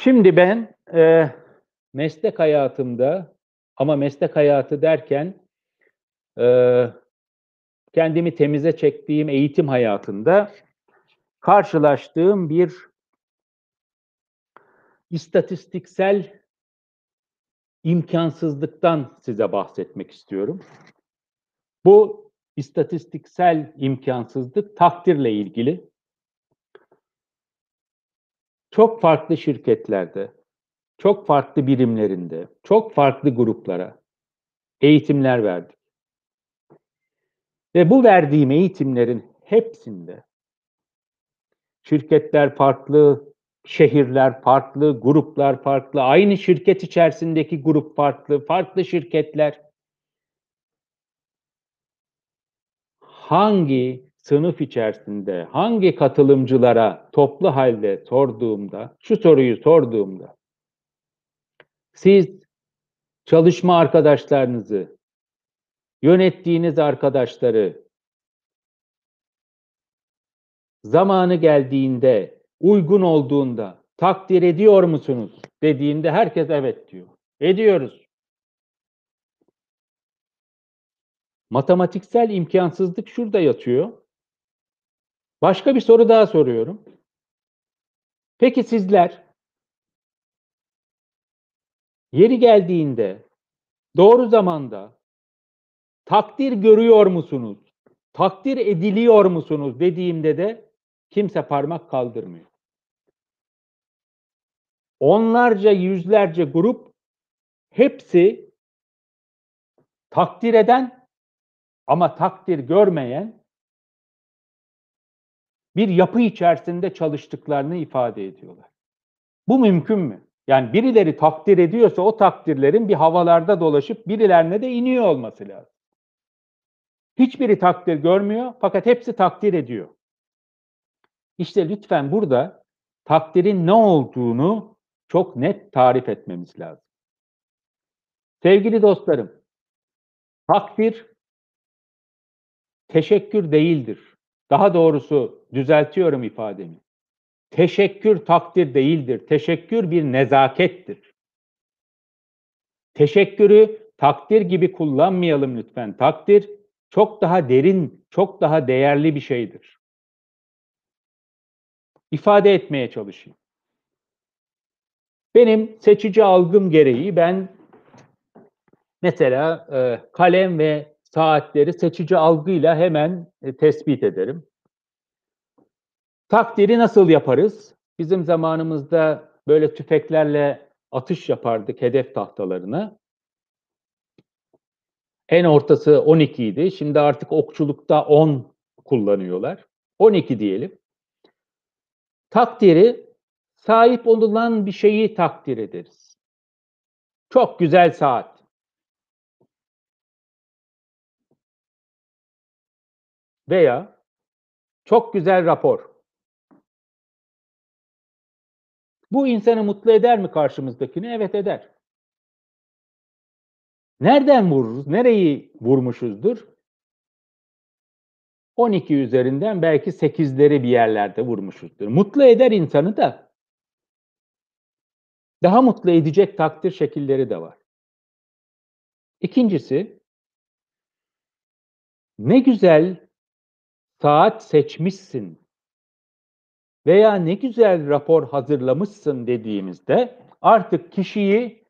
Şimdi ben e, meslek hayatımda ama meslek hayatı derken e, kendimi temize çektiğim eğitim hayatında karşılaştığım bir istatistiksel imkansızlıktan size bahsetmek istiyorum. Bu istatistiksel imkansızlık takdirle ilgili. Çok farklı şirketlerde, çok farklı birimlerinde, çok farklı gruplara eğitimler verdik. Ve bu verdiğim eğitimlerin hepsinde şirketler farklı, şehirler farklı, gruplar farklı, aynı şirket içerisindeki grup farklı, farklı şirketler. Hangi sınıf içerisinde, hangi katılımcılara toplu halde sorduğumda, şu soruyu sorduğumda, siz çalışma arkadaşlarınızı, yönettiğiniz arkadaşları zamanı geldiğinde, uygun olduğunda takdir ediyor musunuz dediğinde herkes evet diyor. Ediyoruz. Matematiksel imkansızlık şurada yatıyor. Başka bir soru daha soruyorum. Peki sizler yeri geldiğinde doğru zamanda takdir görüyor musunuz? Takdir ediliyor musunuz dediğimde de kimse parmak kaldırmıyor. Onlarca, yüzlerce grup hepsi takdir eden ama takdir görmeyen bir yapı içerisinde çalıştıklarını ifade ediyorlar. Bu mümkün mü? Yani birileri takdir ediyorsa o takdirlerin bir havalarda dolaşıp birilerine de iniyor olması lazım. Hiçbiri takdir görmüyor fakat hepsi takdir ediyor. İşte lütfen burada takdirin ne olduğunu çok net tarif etmemiz lazım. Sevgili dostlarım, takdir teşekkür değildir. Daha doğrusu düzeltiyorum ifademi. Teşekkür takdir değildir. Teşekkür bir nezakettir. Teşekkürü takdir gibi kullanmayalım lütfen. Takdir çok daha derin, çok daha değerli bir şeydir. İfade etmeye çalışayım. Benim seçici algım gereği ben mesela e, kalem ve saatleri seçici algıyla hemen e, tespit ederim. Takdiri nasıl yaparız? Bizim zamanımızda böyle tüfeklerle atış yapardık hedef tahtalarına. En ortası 12 idi. Şimdi artık okçulukta 10 kullanıyorlar. 12 diyelim. Takdiri sahip olunan bir şeyi takdir ederiz. Çok güzel saat. Veya çok güzel rapor. Bu insanı mutlu eder mi karşımızdakini? Evet eder. Nereden vururuz? Nereyi vurmuşuzdur? 12 üzerinden belki 8'leri bir yerlerde vurmuşuzdur. Mutlu eder insanı da. Daha mutlu edecek takdir şekilleri de var. İkincisi, ne güzel saat seçmişsin veya ne güzel rapor hazırlamışsın dediğimizde artık kişiyi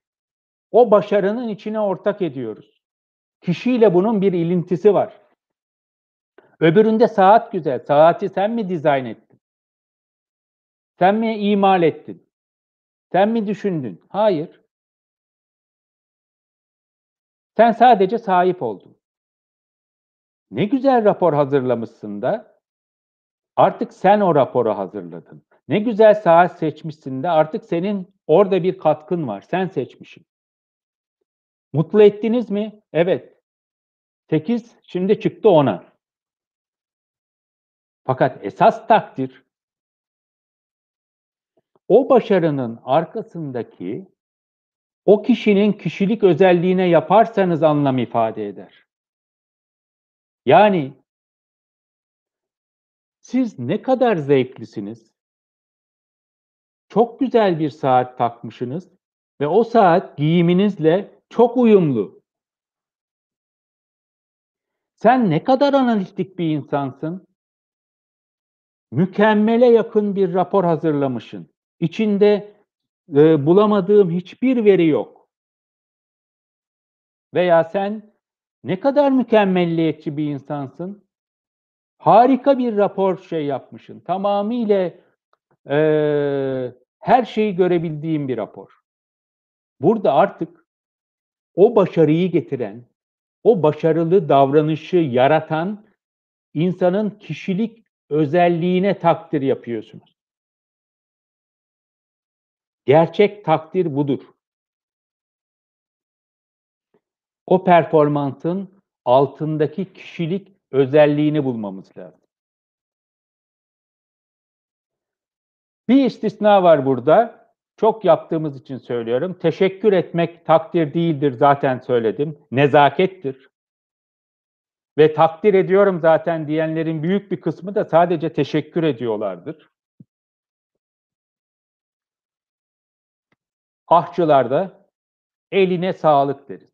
o başarının içine ortak ediyoruz. Kişiyle bunun bir ilintisi var. Öbüründe saat güzel. Saati sen mi dizayn ettin? Sen mi imal ettin? Sen mi düşündün? Hayır. Sen sadece sahip oldun. Ne güzel rapor hazırlamışsın da artık sen o raporu hazırladın. Ne güzel saat seçmişsin de artık senin orada bir katkın var. Sen seçmişsin. Mutlu ettiniz mi? Evet. 8 şimdi çıktı 10'a. Fakat esas takdir o başarının arkasındaki o kişinin kişilik özelliğine yaparsanız anlam ifade eder. Yani siz ne kadar zevklisiniz? Çok güzel bir saat takmışsınız ve o saat giyiminizle çok uyumlu. Sen ne kadar analitik bir insansın? Mükemmele yakın bir rapor hazırlamışsın. İçinde e, bulamadığım hiçbir veri yok. Veya sen ne kadar mükemmelliyetçi bir insansın? Harika bir rapor şey yapmışsın. Tamamıyla e, her şeyi görebildiğim bir rapor. Burada artık o başarıyı getiren, o başarılı davranışı yaratan insanın kişilik özelliğine takdir yapıyorsunuz. Gerçek takdir budur. O performansın altındaki kişilik özelliğini bulmamız lazım. Bir istisna var burada. Çok yaptığımız için söylüyorum. Teşekkür etmek takdir değildir zaten söyledim. Nezakettir. Ve takdir ediyorum zaten diyenlerin büyük bir kısmı da sadece teşekkür ediyorlardır. Ahçılarda eline sağlık deriz.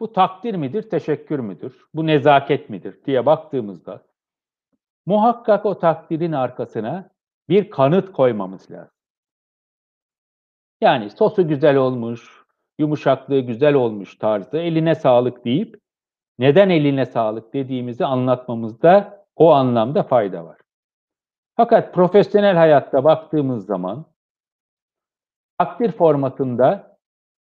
Bu takdir midir, teşekkür müdür? Bu nezaket midir diye baktığımızda muhakkak o takdirin arkasına bir kanıt koymamız lazım. Yani sosu güzel olmuş, yumuşaklığı güzel olmuş tarzı eline sağlık deyip neden eline sağlık dediğimizi anlatmamızda o anlamda fayda var. Fakat profesyonel hayatta baktığımız zaman takdir formatında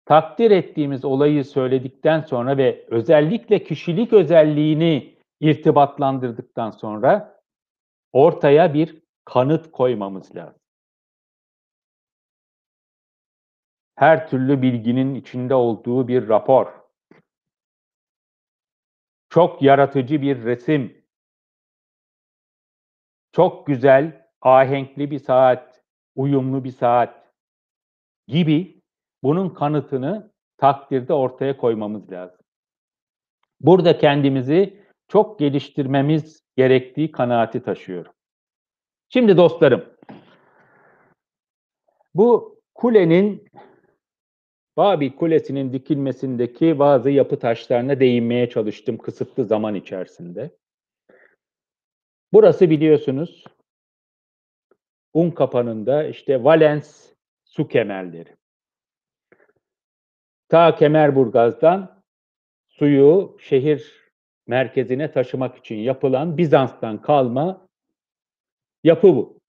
takdir ettiğimiz olayı söyledikten sonra ve özellikle kişilik özelliğini irtibatlandırdıktan sonra ortaya bir kanıt koymamız lazım. Her türlü bilginin içinde olduğu bir rapor. Çok yaratıcı bir resim. Çok güzel, ahenkli bir saat, uyumlu bir saat gibi bunun kanıtını takdirde ortaya koymamız lazım. Burada kendimizi çok geliştirmemiz gerektiği kanaati taşıyorum. Şimdi dostlarım, Bu kulenin Babil Kulesi'nin dikilmesindeki bazı yapı taşlarına değinmeye çalıştım kısıtlı zaman içerisinde. Burası biliyorsunuz un kapanında işte Valens su kemerleri. Ta Kemerburgaz'dan suyu şehir merkezine taşımak için yapılan Bizans'tan kalma yapı bu.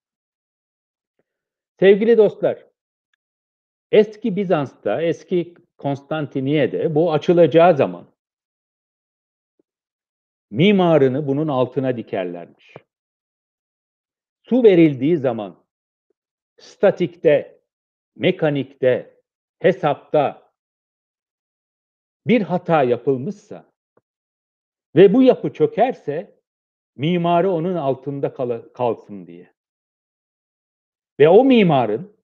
Sevgili dostlar, eski Bizans'ta, eski Konstantiniye'de bu açılacağı zaman mimarını bunun altına dikerlermiş. Su verildiği zaman statikte, mekanikte, hesapta bir hata yapılmışsa ve bu yapı çökerse mimarı onun altında kal kalsın diye. Ve o mimarın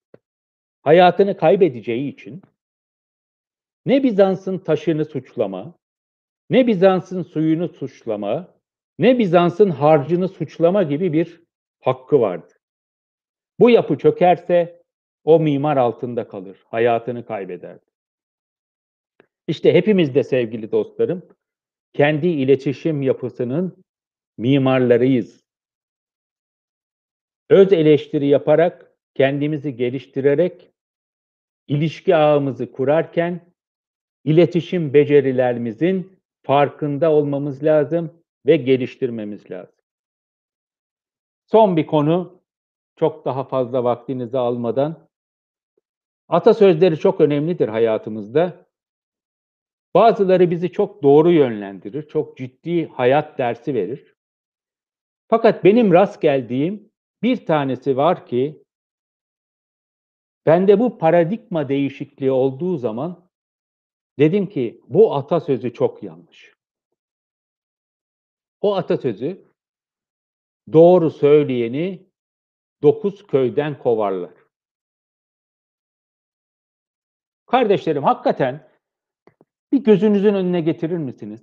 hayatını kaybedeceği için ne Bizans'ın taşını suçlama, ne Bizans'ın suyunu suçlama, ne Bizans'ın harcını suçlama gibi bir hakkı vardı. Bu yapı çökerse o mimar altında kalır, hayatını kaybeder. İşte hepimiz de sevgili dostlarım, kendi iletişim yapısının mimarlarıyız. Öz eleştiri yaparak, kendimizi geliştirerek, ilişki ağımızı kurarken, iletişim becerilerimizin farkında olmamız lazım ve geliştirmemiz lazım. Son bir konu, çok daha fazla vaktinizi almadan. Atasözleri çok önemlidir hayatımızda. Bazıları bizi çok doğru yönlendirir, çok ciddi hayat dersi verir. Fakat benim rast geldiğim bir tanesi var ki, bende bu paradigma değişikliği olduğu zaman dedim ki bu atasözü çok yanlış. O atasözü doğru söyleyeni dokuz köyden kovarlar. Kardeşlerim hakikaten bir gözünüzün önüne getirir misiniz?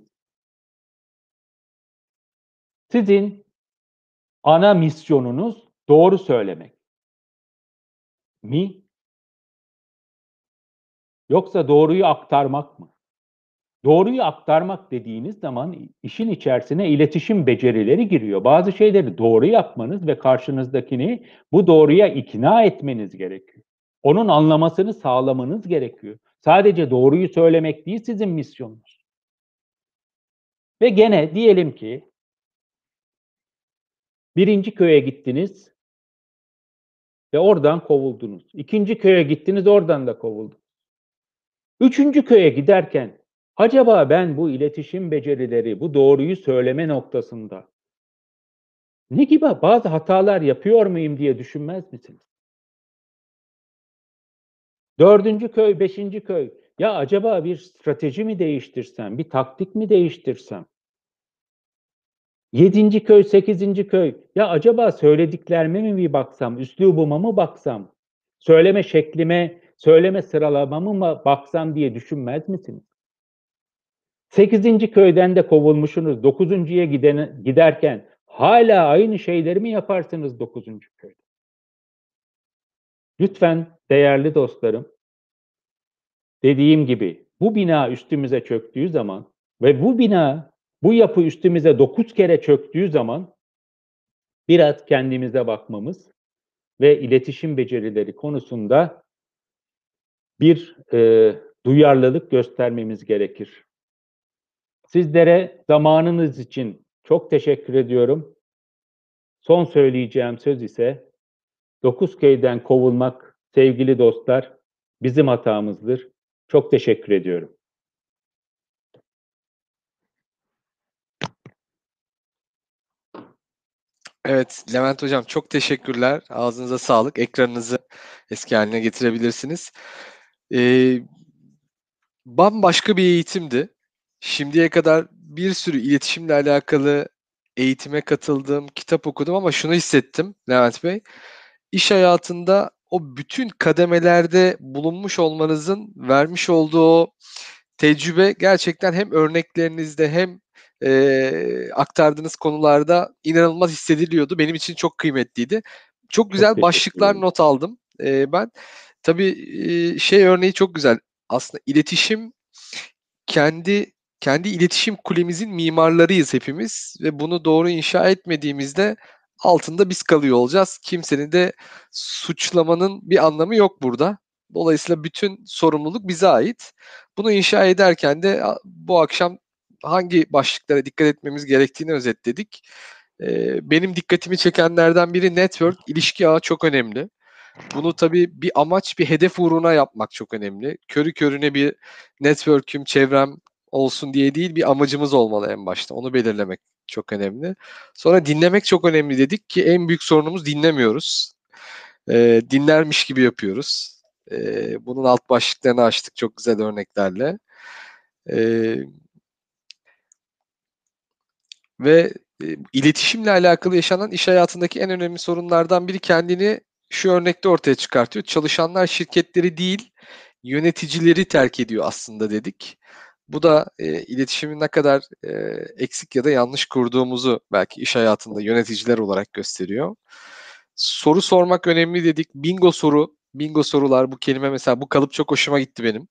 Sizin ana misyonunuz doğru söylemek mi? Yoksa doğruyu aktarmak mı? Doğruyu aktarmak dediğiniz zaman işin içerisine iletişim becerileri giriyor. Bazı şeyleri doğru yapmanız ve karşınızdakini bu doğruya ikna etmeniz gerekiyor. Onun anlamasını sağlamanız gerekiyor. Sadece doğruyu söylemek değil sizin misyonunuz. Ve gene diyelim ki birinci köye gittiniz ve oradan kovuldunuz. İkinci köye gittiniz oradan da kovuldunuz. Üçüncü köye giderken acaba ben bu iletişim becerileri, bu doğruyu söyleme noktasında ne gibi bazı hatalar yapıyor muyum diye düşünmez misiniz? Dördüncü köy, beşinci köy. Ya acaba bir strateji mi değiştirsem, bir taktik mi değiştirsem? Yedinci köy, sekizinci köy. Ya acaba söylediklerime mi bir baksam, üslubuma mı baksam? Söyleme şeklime, söyleme sıralamamı mı baksam diye düşünmez misiniz? Sekizinci köyden de kovulmuşsunuz. Dokuzuncuya giden, giderken hala aynı şeyleri mi yaparsınız dokuzuncu köyde? Lütfen değerli dostlarım, dediğim gibi bu bina üstümüze çöktüğü zaman ve bu bina, bu yapı üstümüze dokuz kere çöktüğü zaman biraz kendimize bakmamız ve iletişim becerileri konusunda bir e, duyarlılık göstermemiz gerekir. Sizlere zamanınız için çok teşekkür ediyorum. Son söyleyeceğim söz ise Dokuzköy'den kovulmak sevgili dostlar bizim hatamızdır. Çok teşekkür ediyorum. Evet Levent Hocam çok teşekkürler. Ağzınıza sağlık. Ekranınızı eski haline getirebilirsiniz. Ee, bambaşka bir eğitimdi. Şimdiye kadar bir sürü iletişimle alakalı eğitime katıldım, kitap okudum ama şunu hissettim Levent Bey. İş hayatında o bütün kademelerde bulunmuş olmanızın vermiş olduğu o tecrübe gerçekten hem örneklerinizde hem e, aktardığınız konularda inanılmaz hissediliyordu. Benim için çok kıymetliydi. Çok güzel Çok başlıklar not aldım e, ben. Tabii şey örneği çok güzel. Aslında iletişim kendi kendi iletişim kulemizin mimarlarıyız hepimiz ve bunu doğru inşa etmediğimizde altında biz kalıyor olacağız. Kimsenin de suçlamanın bir anlamı yok burada. Dolayısıyla bütün sorumluluk bize ait. Bunu inşa ederken de bu akşam hangi başlıklara dikkat etmemiz gerektiğini özetledik. Benim dikkatimi çekenlerden biri network, ilişki ağı çok önemli. Bunu tabii bir amaç, bir hedef uğruna yapmak çok önemli. Körü körüne bir network'üm, çevrem olsun diye değil, bir amacımız olmalı en başta. Onu belirlemek çok önemli. Sonra dinlemek çok önemli dedik ki en büyük sorunumuz dinlemiyoruz. E, dinlermiş gibi yapıyoruz. E, bunun alt başlıklarını açtık çok güzel örneklerle. E, ve e, iletişimle alakalı yaşanan iş hayatındaki en önemli sorunlardan biri kendini şu örnekte ortaya çıkartıyor. Çalışanlar şirketleri değil, yöneticileri terk ediyor aslında dedik. Bu da e, iletişimin ne kadar e, eksik ya da yanlış kurduğumuzu belki iş hayatında yöneticiler olarak gösteriyor. Soru sormak önemli dedik. Bingo soru, bingo sorular bu kelime mesela bu kalıp çok hoşuma gitti benim.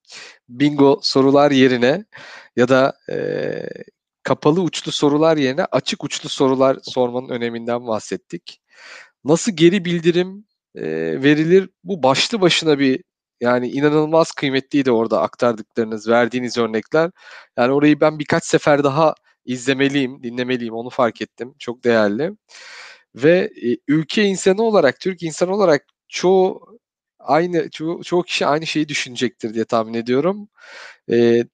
Bingo sorular yerine ya da e, kapalı uçlu sorular yerine açık uçlu sorular sormanın öneminden bahsettik. Nasıl geri bildirim e, verilir? Bu başlı başına bir yani inanılmaz kıymetliydi orada aktardıklarınız, verdiğiniz örnekler. Yani orayı ben birkaç sefer daha izlemeliyim, dinlemeliyim. Onu fark ettim. Çok değerli. Ve e, ülke insanı olarak, Türk insanı olarak çoğu aynı çoğu, çoğu kişi aynı şeyi düşünecektir diye tahmin ediyorum. E,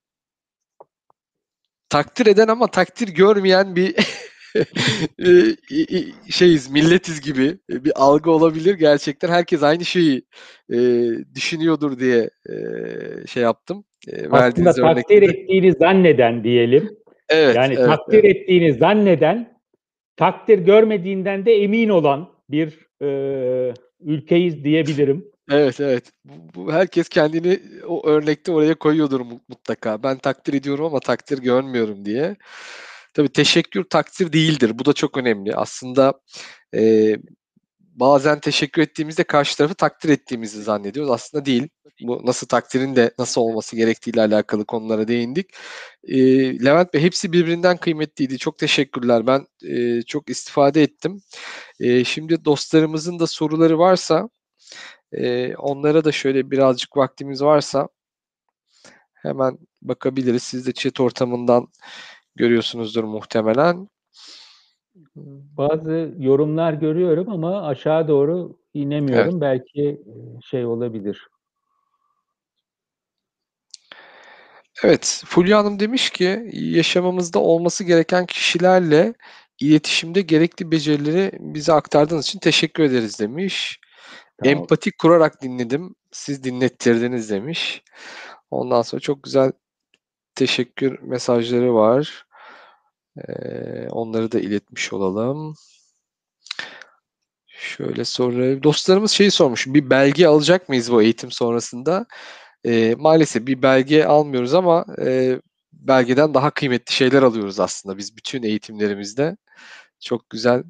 takdir eden ama takdir görmeyen bir şeyiz, milletiz gibi bir algı olabilir. Gerçekten herkes aynı şeyi e, düşünüyordur diye e, şey yaptım. E, Aslında takdir örnekleri. ettiğini zanneden diyelim. Evet. Yani evet, takdir evet. ettiğini zanneden, takdir görmediğinden de emin olan bir e, ülkeyiz diyebilirim. Evet evet. Bu, bu herkes kendini o örnekte oraya koyuyordur mutlaka. Ben takdir ediyorum ama takdir görmüyorum diye. Tabii teşekkür takdir değildir. Bu da çok önemli. Aslında e, bazen teşekkür ettiğimizde karşı tarafı takdir ettiğimizi zannediyoruz. Aslında değil. Bu nasıl takdirin de nasıl olması gerektiğiyle alakalı konulara değindik. E, Levent Bey hepsi birbirinden kıymetliydi. Çok teşekkürler. Ben e, çok istifade ettim. E, şimdi dostlarımızın da soruları varsa e, onlara da şöyle birazcık vaktimiz varsa hemen bakabiliriz. Siz de chat ortamından görüyorsunuzdur muhtemelen. Bazı yorumlar görüyorum ama aşağı doğru inemiyorum. Evet. Belki şey olabilir. Evet, Fulya Hanım demiş ki yaşamımızda olması gereken kişilerle iletişimde gerekli becerileri bize aktardığınız için teşekkür ederiz demiş. Tamam. Empati kurarak dinledim, siz dinlettirdiniz demiş. Ondan sonra çok güzel teşekkür mesajları var. Ee, onları da iletmiş olalım. Şöyle soru. Dostlarımız şeyi sormuş. Bir belge alacak mıyız bu eğitim sonrasında? Ee, maalesef bir belge almıyoruz ama e, belgeden daha kıymetli şeyler alıyoruz aslında biz bütün eğitimlerimizde. Çok güzel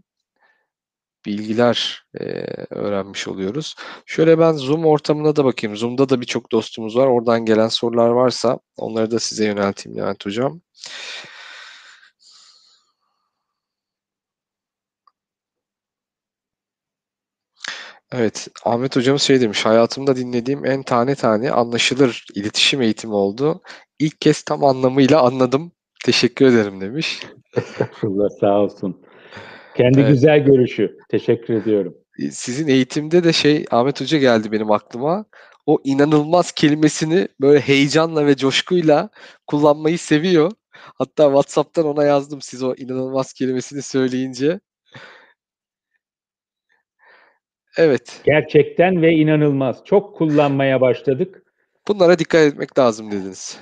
bilgiler e, öğrenmiş oluyoruz. Şöyle ben Zoom ortamına da bakayım. Zoom'da da birçok dostumuz var. Oradan gelen sorular varsa onları da size yönelteyim Levent Hocam. Ahmet hocamız şey demiş, hayatımda dinlediğim en tane tane anlaşılır iletişim eğitimi oldu. İlk kez tam anlamıyla anladım. Teşekkür ederim demiş. Estağfurullah, sağ olsun. Kendi evet. güzel görüşü. Teşekkür ediyorum. Sizin eğitimde de şey Ahmet Hoca geldi benim aklıma. O inanılmaz kelimesini böyle heyecanla ve coşkuyla kullanmayı seviyor. Hatta WhatsApp'tan ona yazdım siz o inanılmaz kelimesini söyleyince. Evet. Gerçekten ve inanılmaz. Çok kullanmaya başladık. Bunlara dikkat etmek lazım dediniz.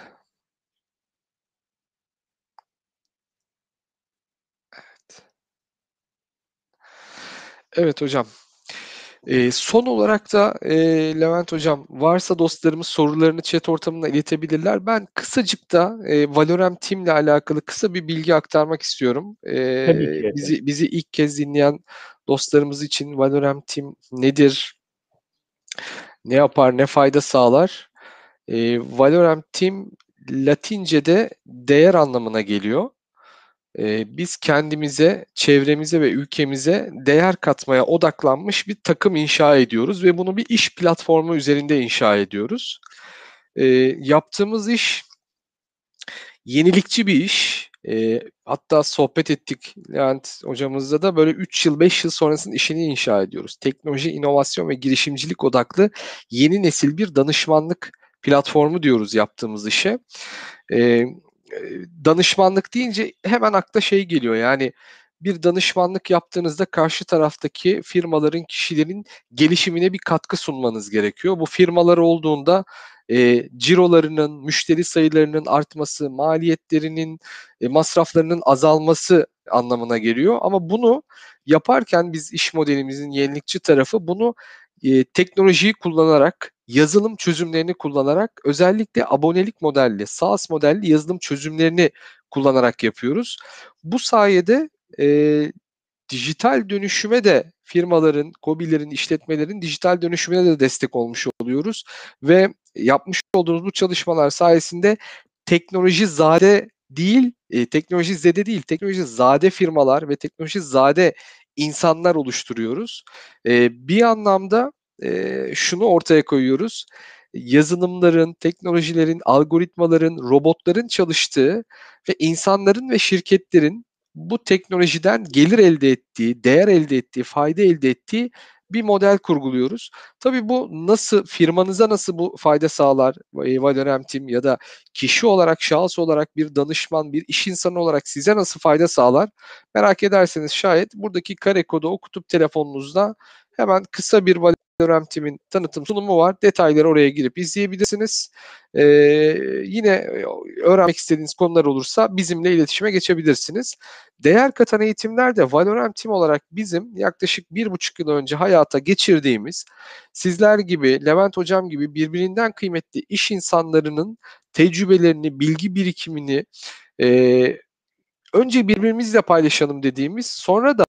Evet. Evet hocam. E, son olarak da e, Levent Hocam varsa dostlarımız sorularını chat ortamına iletebilirler. Ben kısacık da e, Valorem Team ile alakalı kısa bir bilgi aktarmak istiyorum. E, Tabii ki. Bizi, bizi ilk kez dinleyen dostlarımız için Valorem Team nedir? ne yapar, ne fayda sağlar? E, Valorem Team Latince'de değer anlamına geliyor. E, biz kendimize, çevremize ve ülkemize değer katmaya odaklanmış bir takım inşa ediyoruz ve bunu bir iş platformu üzerinde inşa ediyoruz. E, yaptığımız iş yenilikçi bir iş. E, hatta sohbet ettik Levent hocamızla da böyle 3 yıl 5 yıl sonrasının işini inşa ediyoruz. Teknoloji, inovasyon ve girişimcilik odaklı yeni nesil bir danışmanlık platformu diyoruz yaptığımız işe. E, danışmanlık deyince hemen akla şey geliyor yani bir danışmanlık yaptığınızda karşı taraftaki firmaların, kişilerin gelişimine bir katkı sunmanız gerekiyor. Bu firmalar olduğunda e, cirolarının, müşteri sayılarının artması, maliyetlerinin, e, masraflarının azalması anlamına geliyor. Ama bunu yaparken biz iş modelimizin yenilikçi tarafı bunu e, teknolojiyi kullanarak, yazılım çözümlerini kullanarak, özellikle abonelik modelli, SaaS modelli yazılım çözümlerini kullanarak yapıyoruz. Bu sayede e, dijital dönüşüme de firmaların, COBİ'lerin, işletmelerin dijital dönüşümüne de destek olmuş oluyoruz. Ve yapmış olduğumuz bu çalışmalar sayesinde teknoloji zade değil, e, teknoloji zede değil, teknoloji zade firmalar ve teknoloji zade insanlar oluşturuyoruz. E, bir anlamda e, şunu ortaya koyuyoruz. Yazılımların, teknolojilerin, algoritmaların, robotların çalıştığı ve insanların ve şirketlerin bu teknolojiden gelir elde ettiği, değer elde ettiği, fayda elde ettiği bir model kurguluyoruz. Tabii bu nasıl, firmanıza nasıl bu fayda sağlar Valorem Team ya da kişi olarak, şahıs olarak bir danışman, bir iş insanı olarak size nasıl fayda sağlar? Merak ederseniz şayet buradaki kare kodu okutup telefonunuzda hemen kısa bir Team'in tanıtım sunumu var. Detayları oraya girip izleyebilirsiniz. Ee, yine öğrenmek istediğiniz konular olursa bizimle iletişime geçebilirsiniz. Değer katan eğitimlerde Valorem Team olarak bizim yaklaşık bir buçuk yıl önce hayata geçirdiğimiz sizler gibi, Levent Hocam gibi birbirinden kıymetli iş insanlarının tecrübelerini, bilgi birikimini e, önce birbirimizle paylaşalım dediğimiz sonra da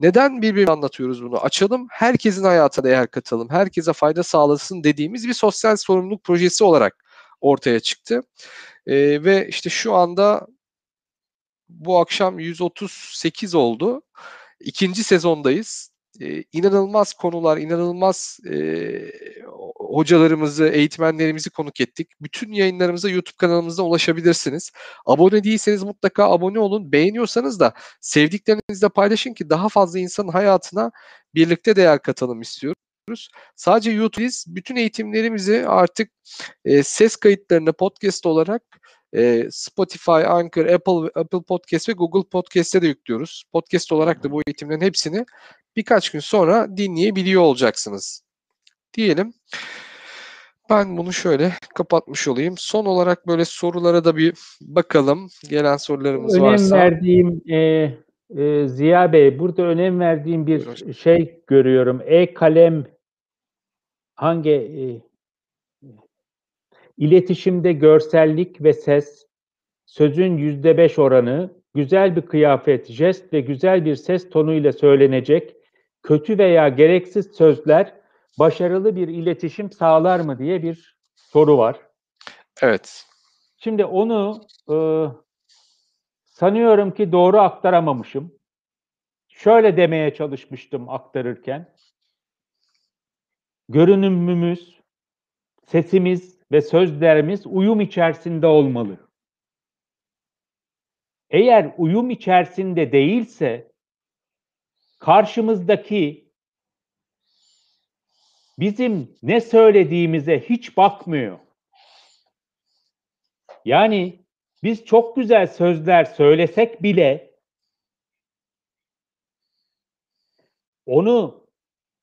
neden birbirine anlatıyoruz bunu? Açalım, herkesin hayatına değer katalım, herkese fayda sağlasın dediğimiz bir sosyal sorumluluk projesi olarak ortaya çıktı. E, ve işte şu anda bu akşam 138 oldu. İkinci sezondayız. Ee, inanılmaz konular, inanılmaz e, hocalarımızı, eğitmenlerimizi konuk ettik. Bütün yayınlarımıza YouTube kanalımızda ulaşabilirsiniz. Abone değilseniz mutlaka abone olun. Beğeniyorsanız da sevdiklerinizle paylaşın ki daha fazla insanın hayatına birlikte değer katalım istiyoruz. Sadece YouTube'dayız. Bütün eğitimlerimizi artık e, ses kayıtlarını podcast olarak e, Spotify, Anchor, Apple, Apple Podcast ve Google Podcast'te de yüklüyoruz. Podcast olarak da bu eğitimlerin hepsini birkaç gün sonra dinleyebiliyor olacaksınız. Diyelim. Ben bunu şöyle kapatmış olayım. Son olarak böyle sorulara da bir bakalım. Gelen sorularımız önem varsa. Önem verdiğim e, e, Ziya Bey, burada önem verdiğim bir Buyurun. şey görüyorum. E-kalem hangi e, iletişimde görsellik ve ses, sözün yüzde beş oranı, güzel bir kıyafet, jest ve güzel bir ses tonuyla söylenecek kötü veya gereksiz sözler başarılı bir iletişim sağlar mı diye bir soru var. Evet. Şimdi onu e, sanıyorum ki doğru aktaramamışım. Şöyle demeye çalışmıştım aktarırken. Görünümümüz, sesimiz ve sözlerimiz uyum içerisinde olmalı. Eğer uyum içerisinde değilse karşımızdaki bizim ne söylediğimize hiç bakmıyor. Yani biz çok güzel sözler söylesek bile onu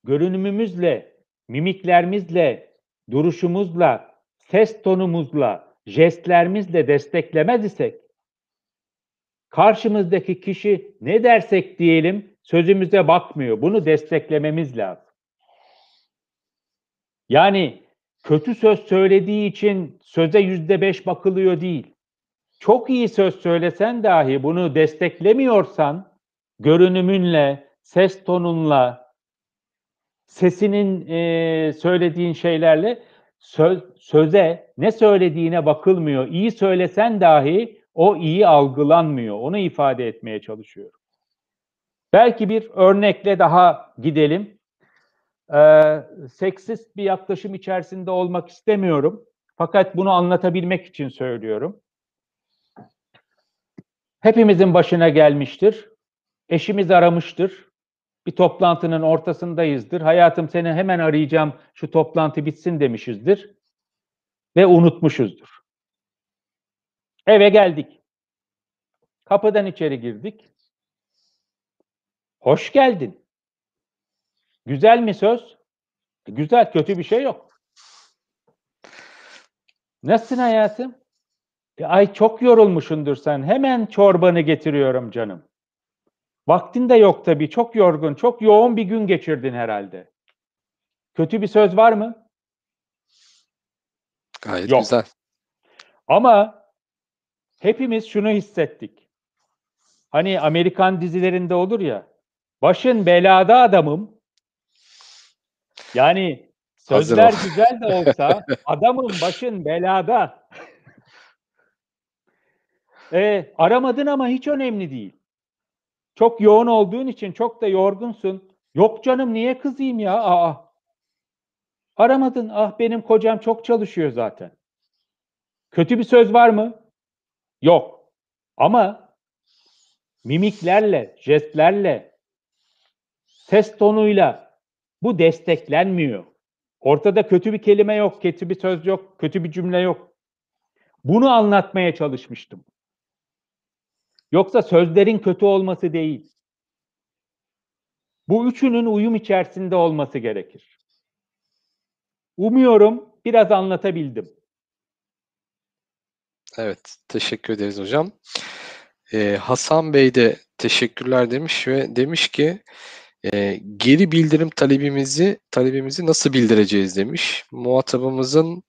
görünümümüzle, mimiklerimizle, duruşumuzla, ses tonumuzla, jestlerimizle desteklemez isek karşımızdaki kişi ne dersek diyelim sözümüze bakmıyor. Bunu desteklememiz lazım. Yani kötü söz söylediği için söze yüzde beş bakılıyor değil. Çok iyi söz söylesen dahi bunu desteklemiyorsan görünümünle, ses tonunla, sesinin e, söylediğin şeylerle söz, söze ne söylediğine bakılmıyor. İyi söylesen dahi o iyi algılanmıyor. Onu ifade etmeye çalışıyorum. Belki bir örnekle daha gidelim. Ee, seksist bir yaklaşım içerisinde olmak istemiyorum. Fakat bunu anlatabilmek için söylüyorum. Hepimizin başına gelmiştir. Eşimiz aramıştır. Bir toplantının ortasındayızdır. Hayatım seni hemen arayacağım, şu toplantı bitsin demişizdir. Ve unutmuşuzdur. Eve geldik. Kapıdan içeri girdik. Hoş geldin. Güzel mi söz? Güzel, kötü bir şey yok. Nasılsın hayatım? E, ay çok yorulmuşundur sen. Hemen çorbanı getiriyorum canım. Vaktin de yok tabii. Çok yorgun, çok yoğun bir gün geçirdin herhalde. Kötü bir söz var mı? Gayet Yok. güzel. Ama hepimiz şunu hissettik. Hani Amerikan dizilerinde olur ya. Başın belada adamım. Yani Hazır sözler ol. güzel de olsa adamın başın belada. E, aramadın ama hiç önemli değil. Çok yoğun olduğun için çok da yorgunsun. Yok canım niye kızayım ya? Aa. Aramadın. Ah benim kocam çok çalışıyor zaten. Kötü bir söz var mı? Yok. Ama mimiklerle, jestlerle, ses tonuyla bu desteklenmiyor. Ortada kötü bir kelime yok, kötü bir söz yok, kötü bir cümle yok. Bunu anlatmaya çalışmıştım. Yoksa sözlerin kötü olması değil. Bu üçünün uyum içerisinde olması gerekir. Umuyorum biraz anlatabildim. Evet, teşekkür ederiz hocam. Ee, Hasan Bey de teşekkürler demiş ve demiş ki e, geri bildirim talebimizi talebimizi nasıl bildireceğiz demiş. Muhatabımızın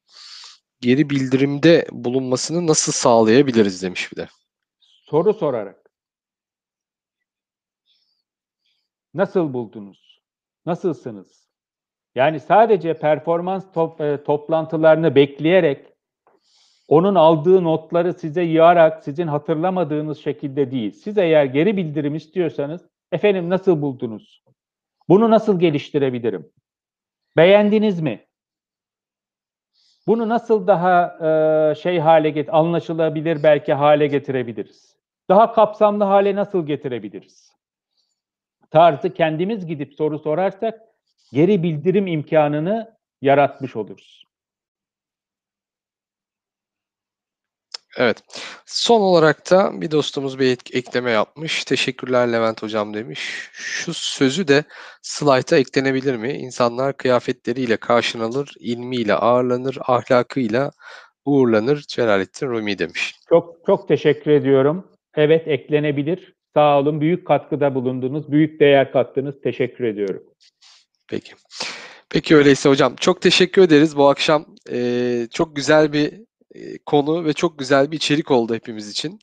geri bildirimde bulunmasını nasıl sağlayabiliriz demiş bir de. Soru sorarak. Nasıl buldunuz? Nasılsınız? Yani sadece performans top, e, toplantılarını bekleyerek onun aldığı notları size yığarak sizin hatırlamadığınız şekilde değil. Siz eğer geri bildirim istiyorsanız efendim nasıl buldunuz? Bunu nasıl geliştirebilirim? Beğendiniz mi? Bunu nasıl daha e, şey hale get anlaşılabilir belki hale getirebiliriz? Daha kapsamlı hale nasıl getirebiliriz? Tarzı kendimiz gidip soru sorarsak geri bildirim imkanını yaratmış oluruz. Evet. Son olarak da bir dostumuz bir ek- ekleme yapmış. Teşekkürler Levent hocam demiş. Şu sözü de slayta eklenebilir mi? İnsanlar kıyafetleriyle karşılanır, ilmiyle ağırlanır, ahlakıyla uğurlanır. Celalettin Rumi demiş. Çok çok teşekkür ediyorum. Evet eklenebilir. Sağ olun. Büyük katkıda bulundunuz. Büyük değer kattınız. Teşekkür ediyorum. Peki. Peki öyleyse hocam çok teşekkür ederiz. Bu akşam eee, çok güzel bir e, konu ve çok güzel bir içerik oldu hepimiz için.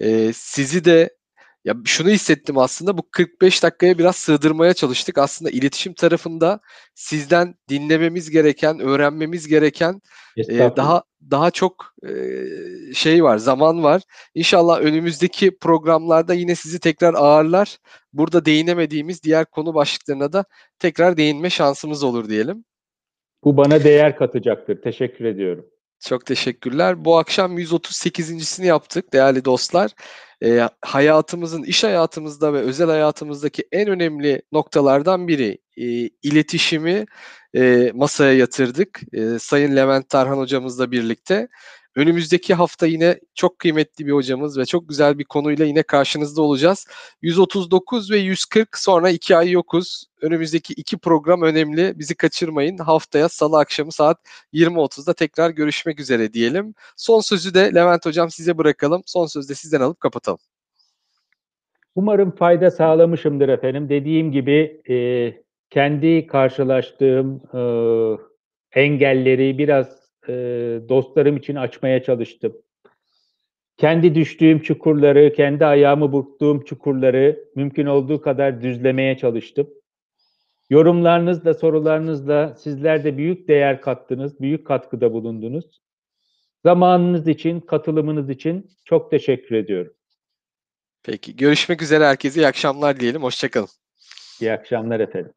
Eee, sizi de ya şunu hissettim aslında bu 45 dakikaya biraz sığdırmaya çalıştık. Aslında iletişim tarafında sizden dinlememiz gereken, öğrenmemiz gereken e, daha daha çok e, şey var, zaman var. İnşallah önümüzdeki programlarda yine sizi tekrar ağırlar. Burada değinemediğimiz diğer konu başlıklarına da tekrar değinme şansımız olur diyelim. Bu bana değer katacaktır. Teşekkür ediyorum. Çok teşekkürler. Bu akşam 138.sini yaptık değerli dostlar. Ee, hayatımızın, iş hayatımızda ve özel hayatımızdaki en önemli noktalardan biri e, iletişimi e, masaya yatırdık. E, Sayın Levent Tarhan hocamızla birlikte. Önümüzdeki hafta yine çok kıymetli bir hocamız ve çok güzel bir konuyla yine karşınızda olacağız. 139 ve 140 sonra iki ay yokuz. Önümüzdeki iki program önemli. Bizi kaçırmayın. Haftaya salı akşamı saat 20.30'da tekrar görüşmek üzere diyelim. Son sözü de Levent Hocam size bırakalım. Son sözü de sizden alıp kapatalım. Umarım fayda sağlamışımdır efendim. Dediğim gibi e, kendi karşılaştığım e, engelleri biraz e, dostlarım için açmaya çalıştım. Kendi düştüğüm çukurları, kendi ayağımı burktuğum çukurları mümkün olduğu kadar düzlemeye çalıştım. Yorumlarınızla, sorularınızla sizler de büyük değer kattınız, büyük katkıda bulundunuz. Zamanınız için, katılımınız için çok teşekkür ediyorum. Peki görüşmek üzere herkese iyi akşamlar diyelim. Hoşçakalın. İyi akşamlar efendim.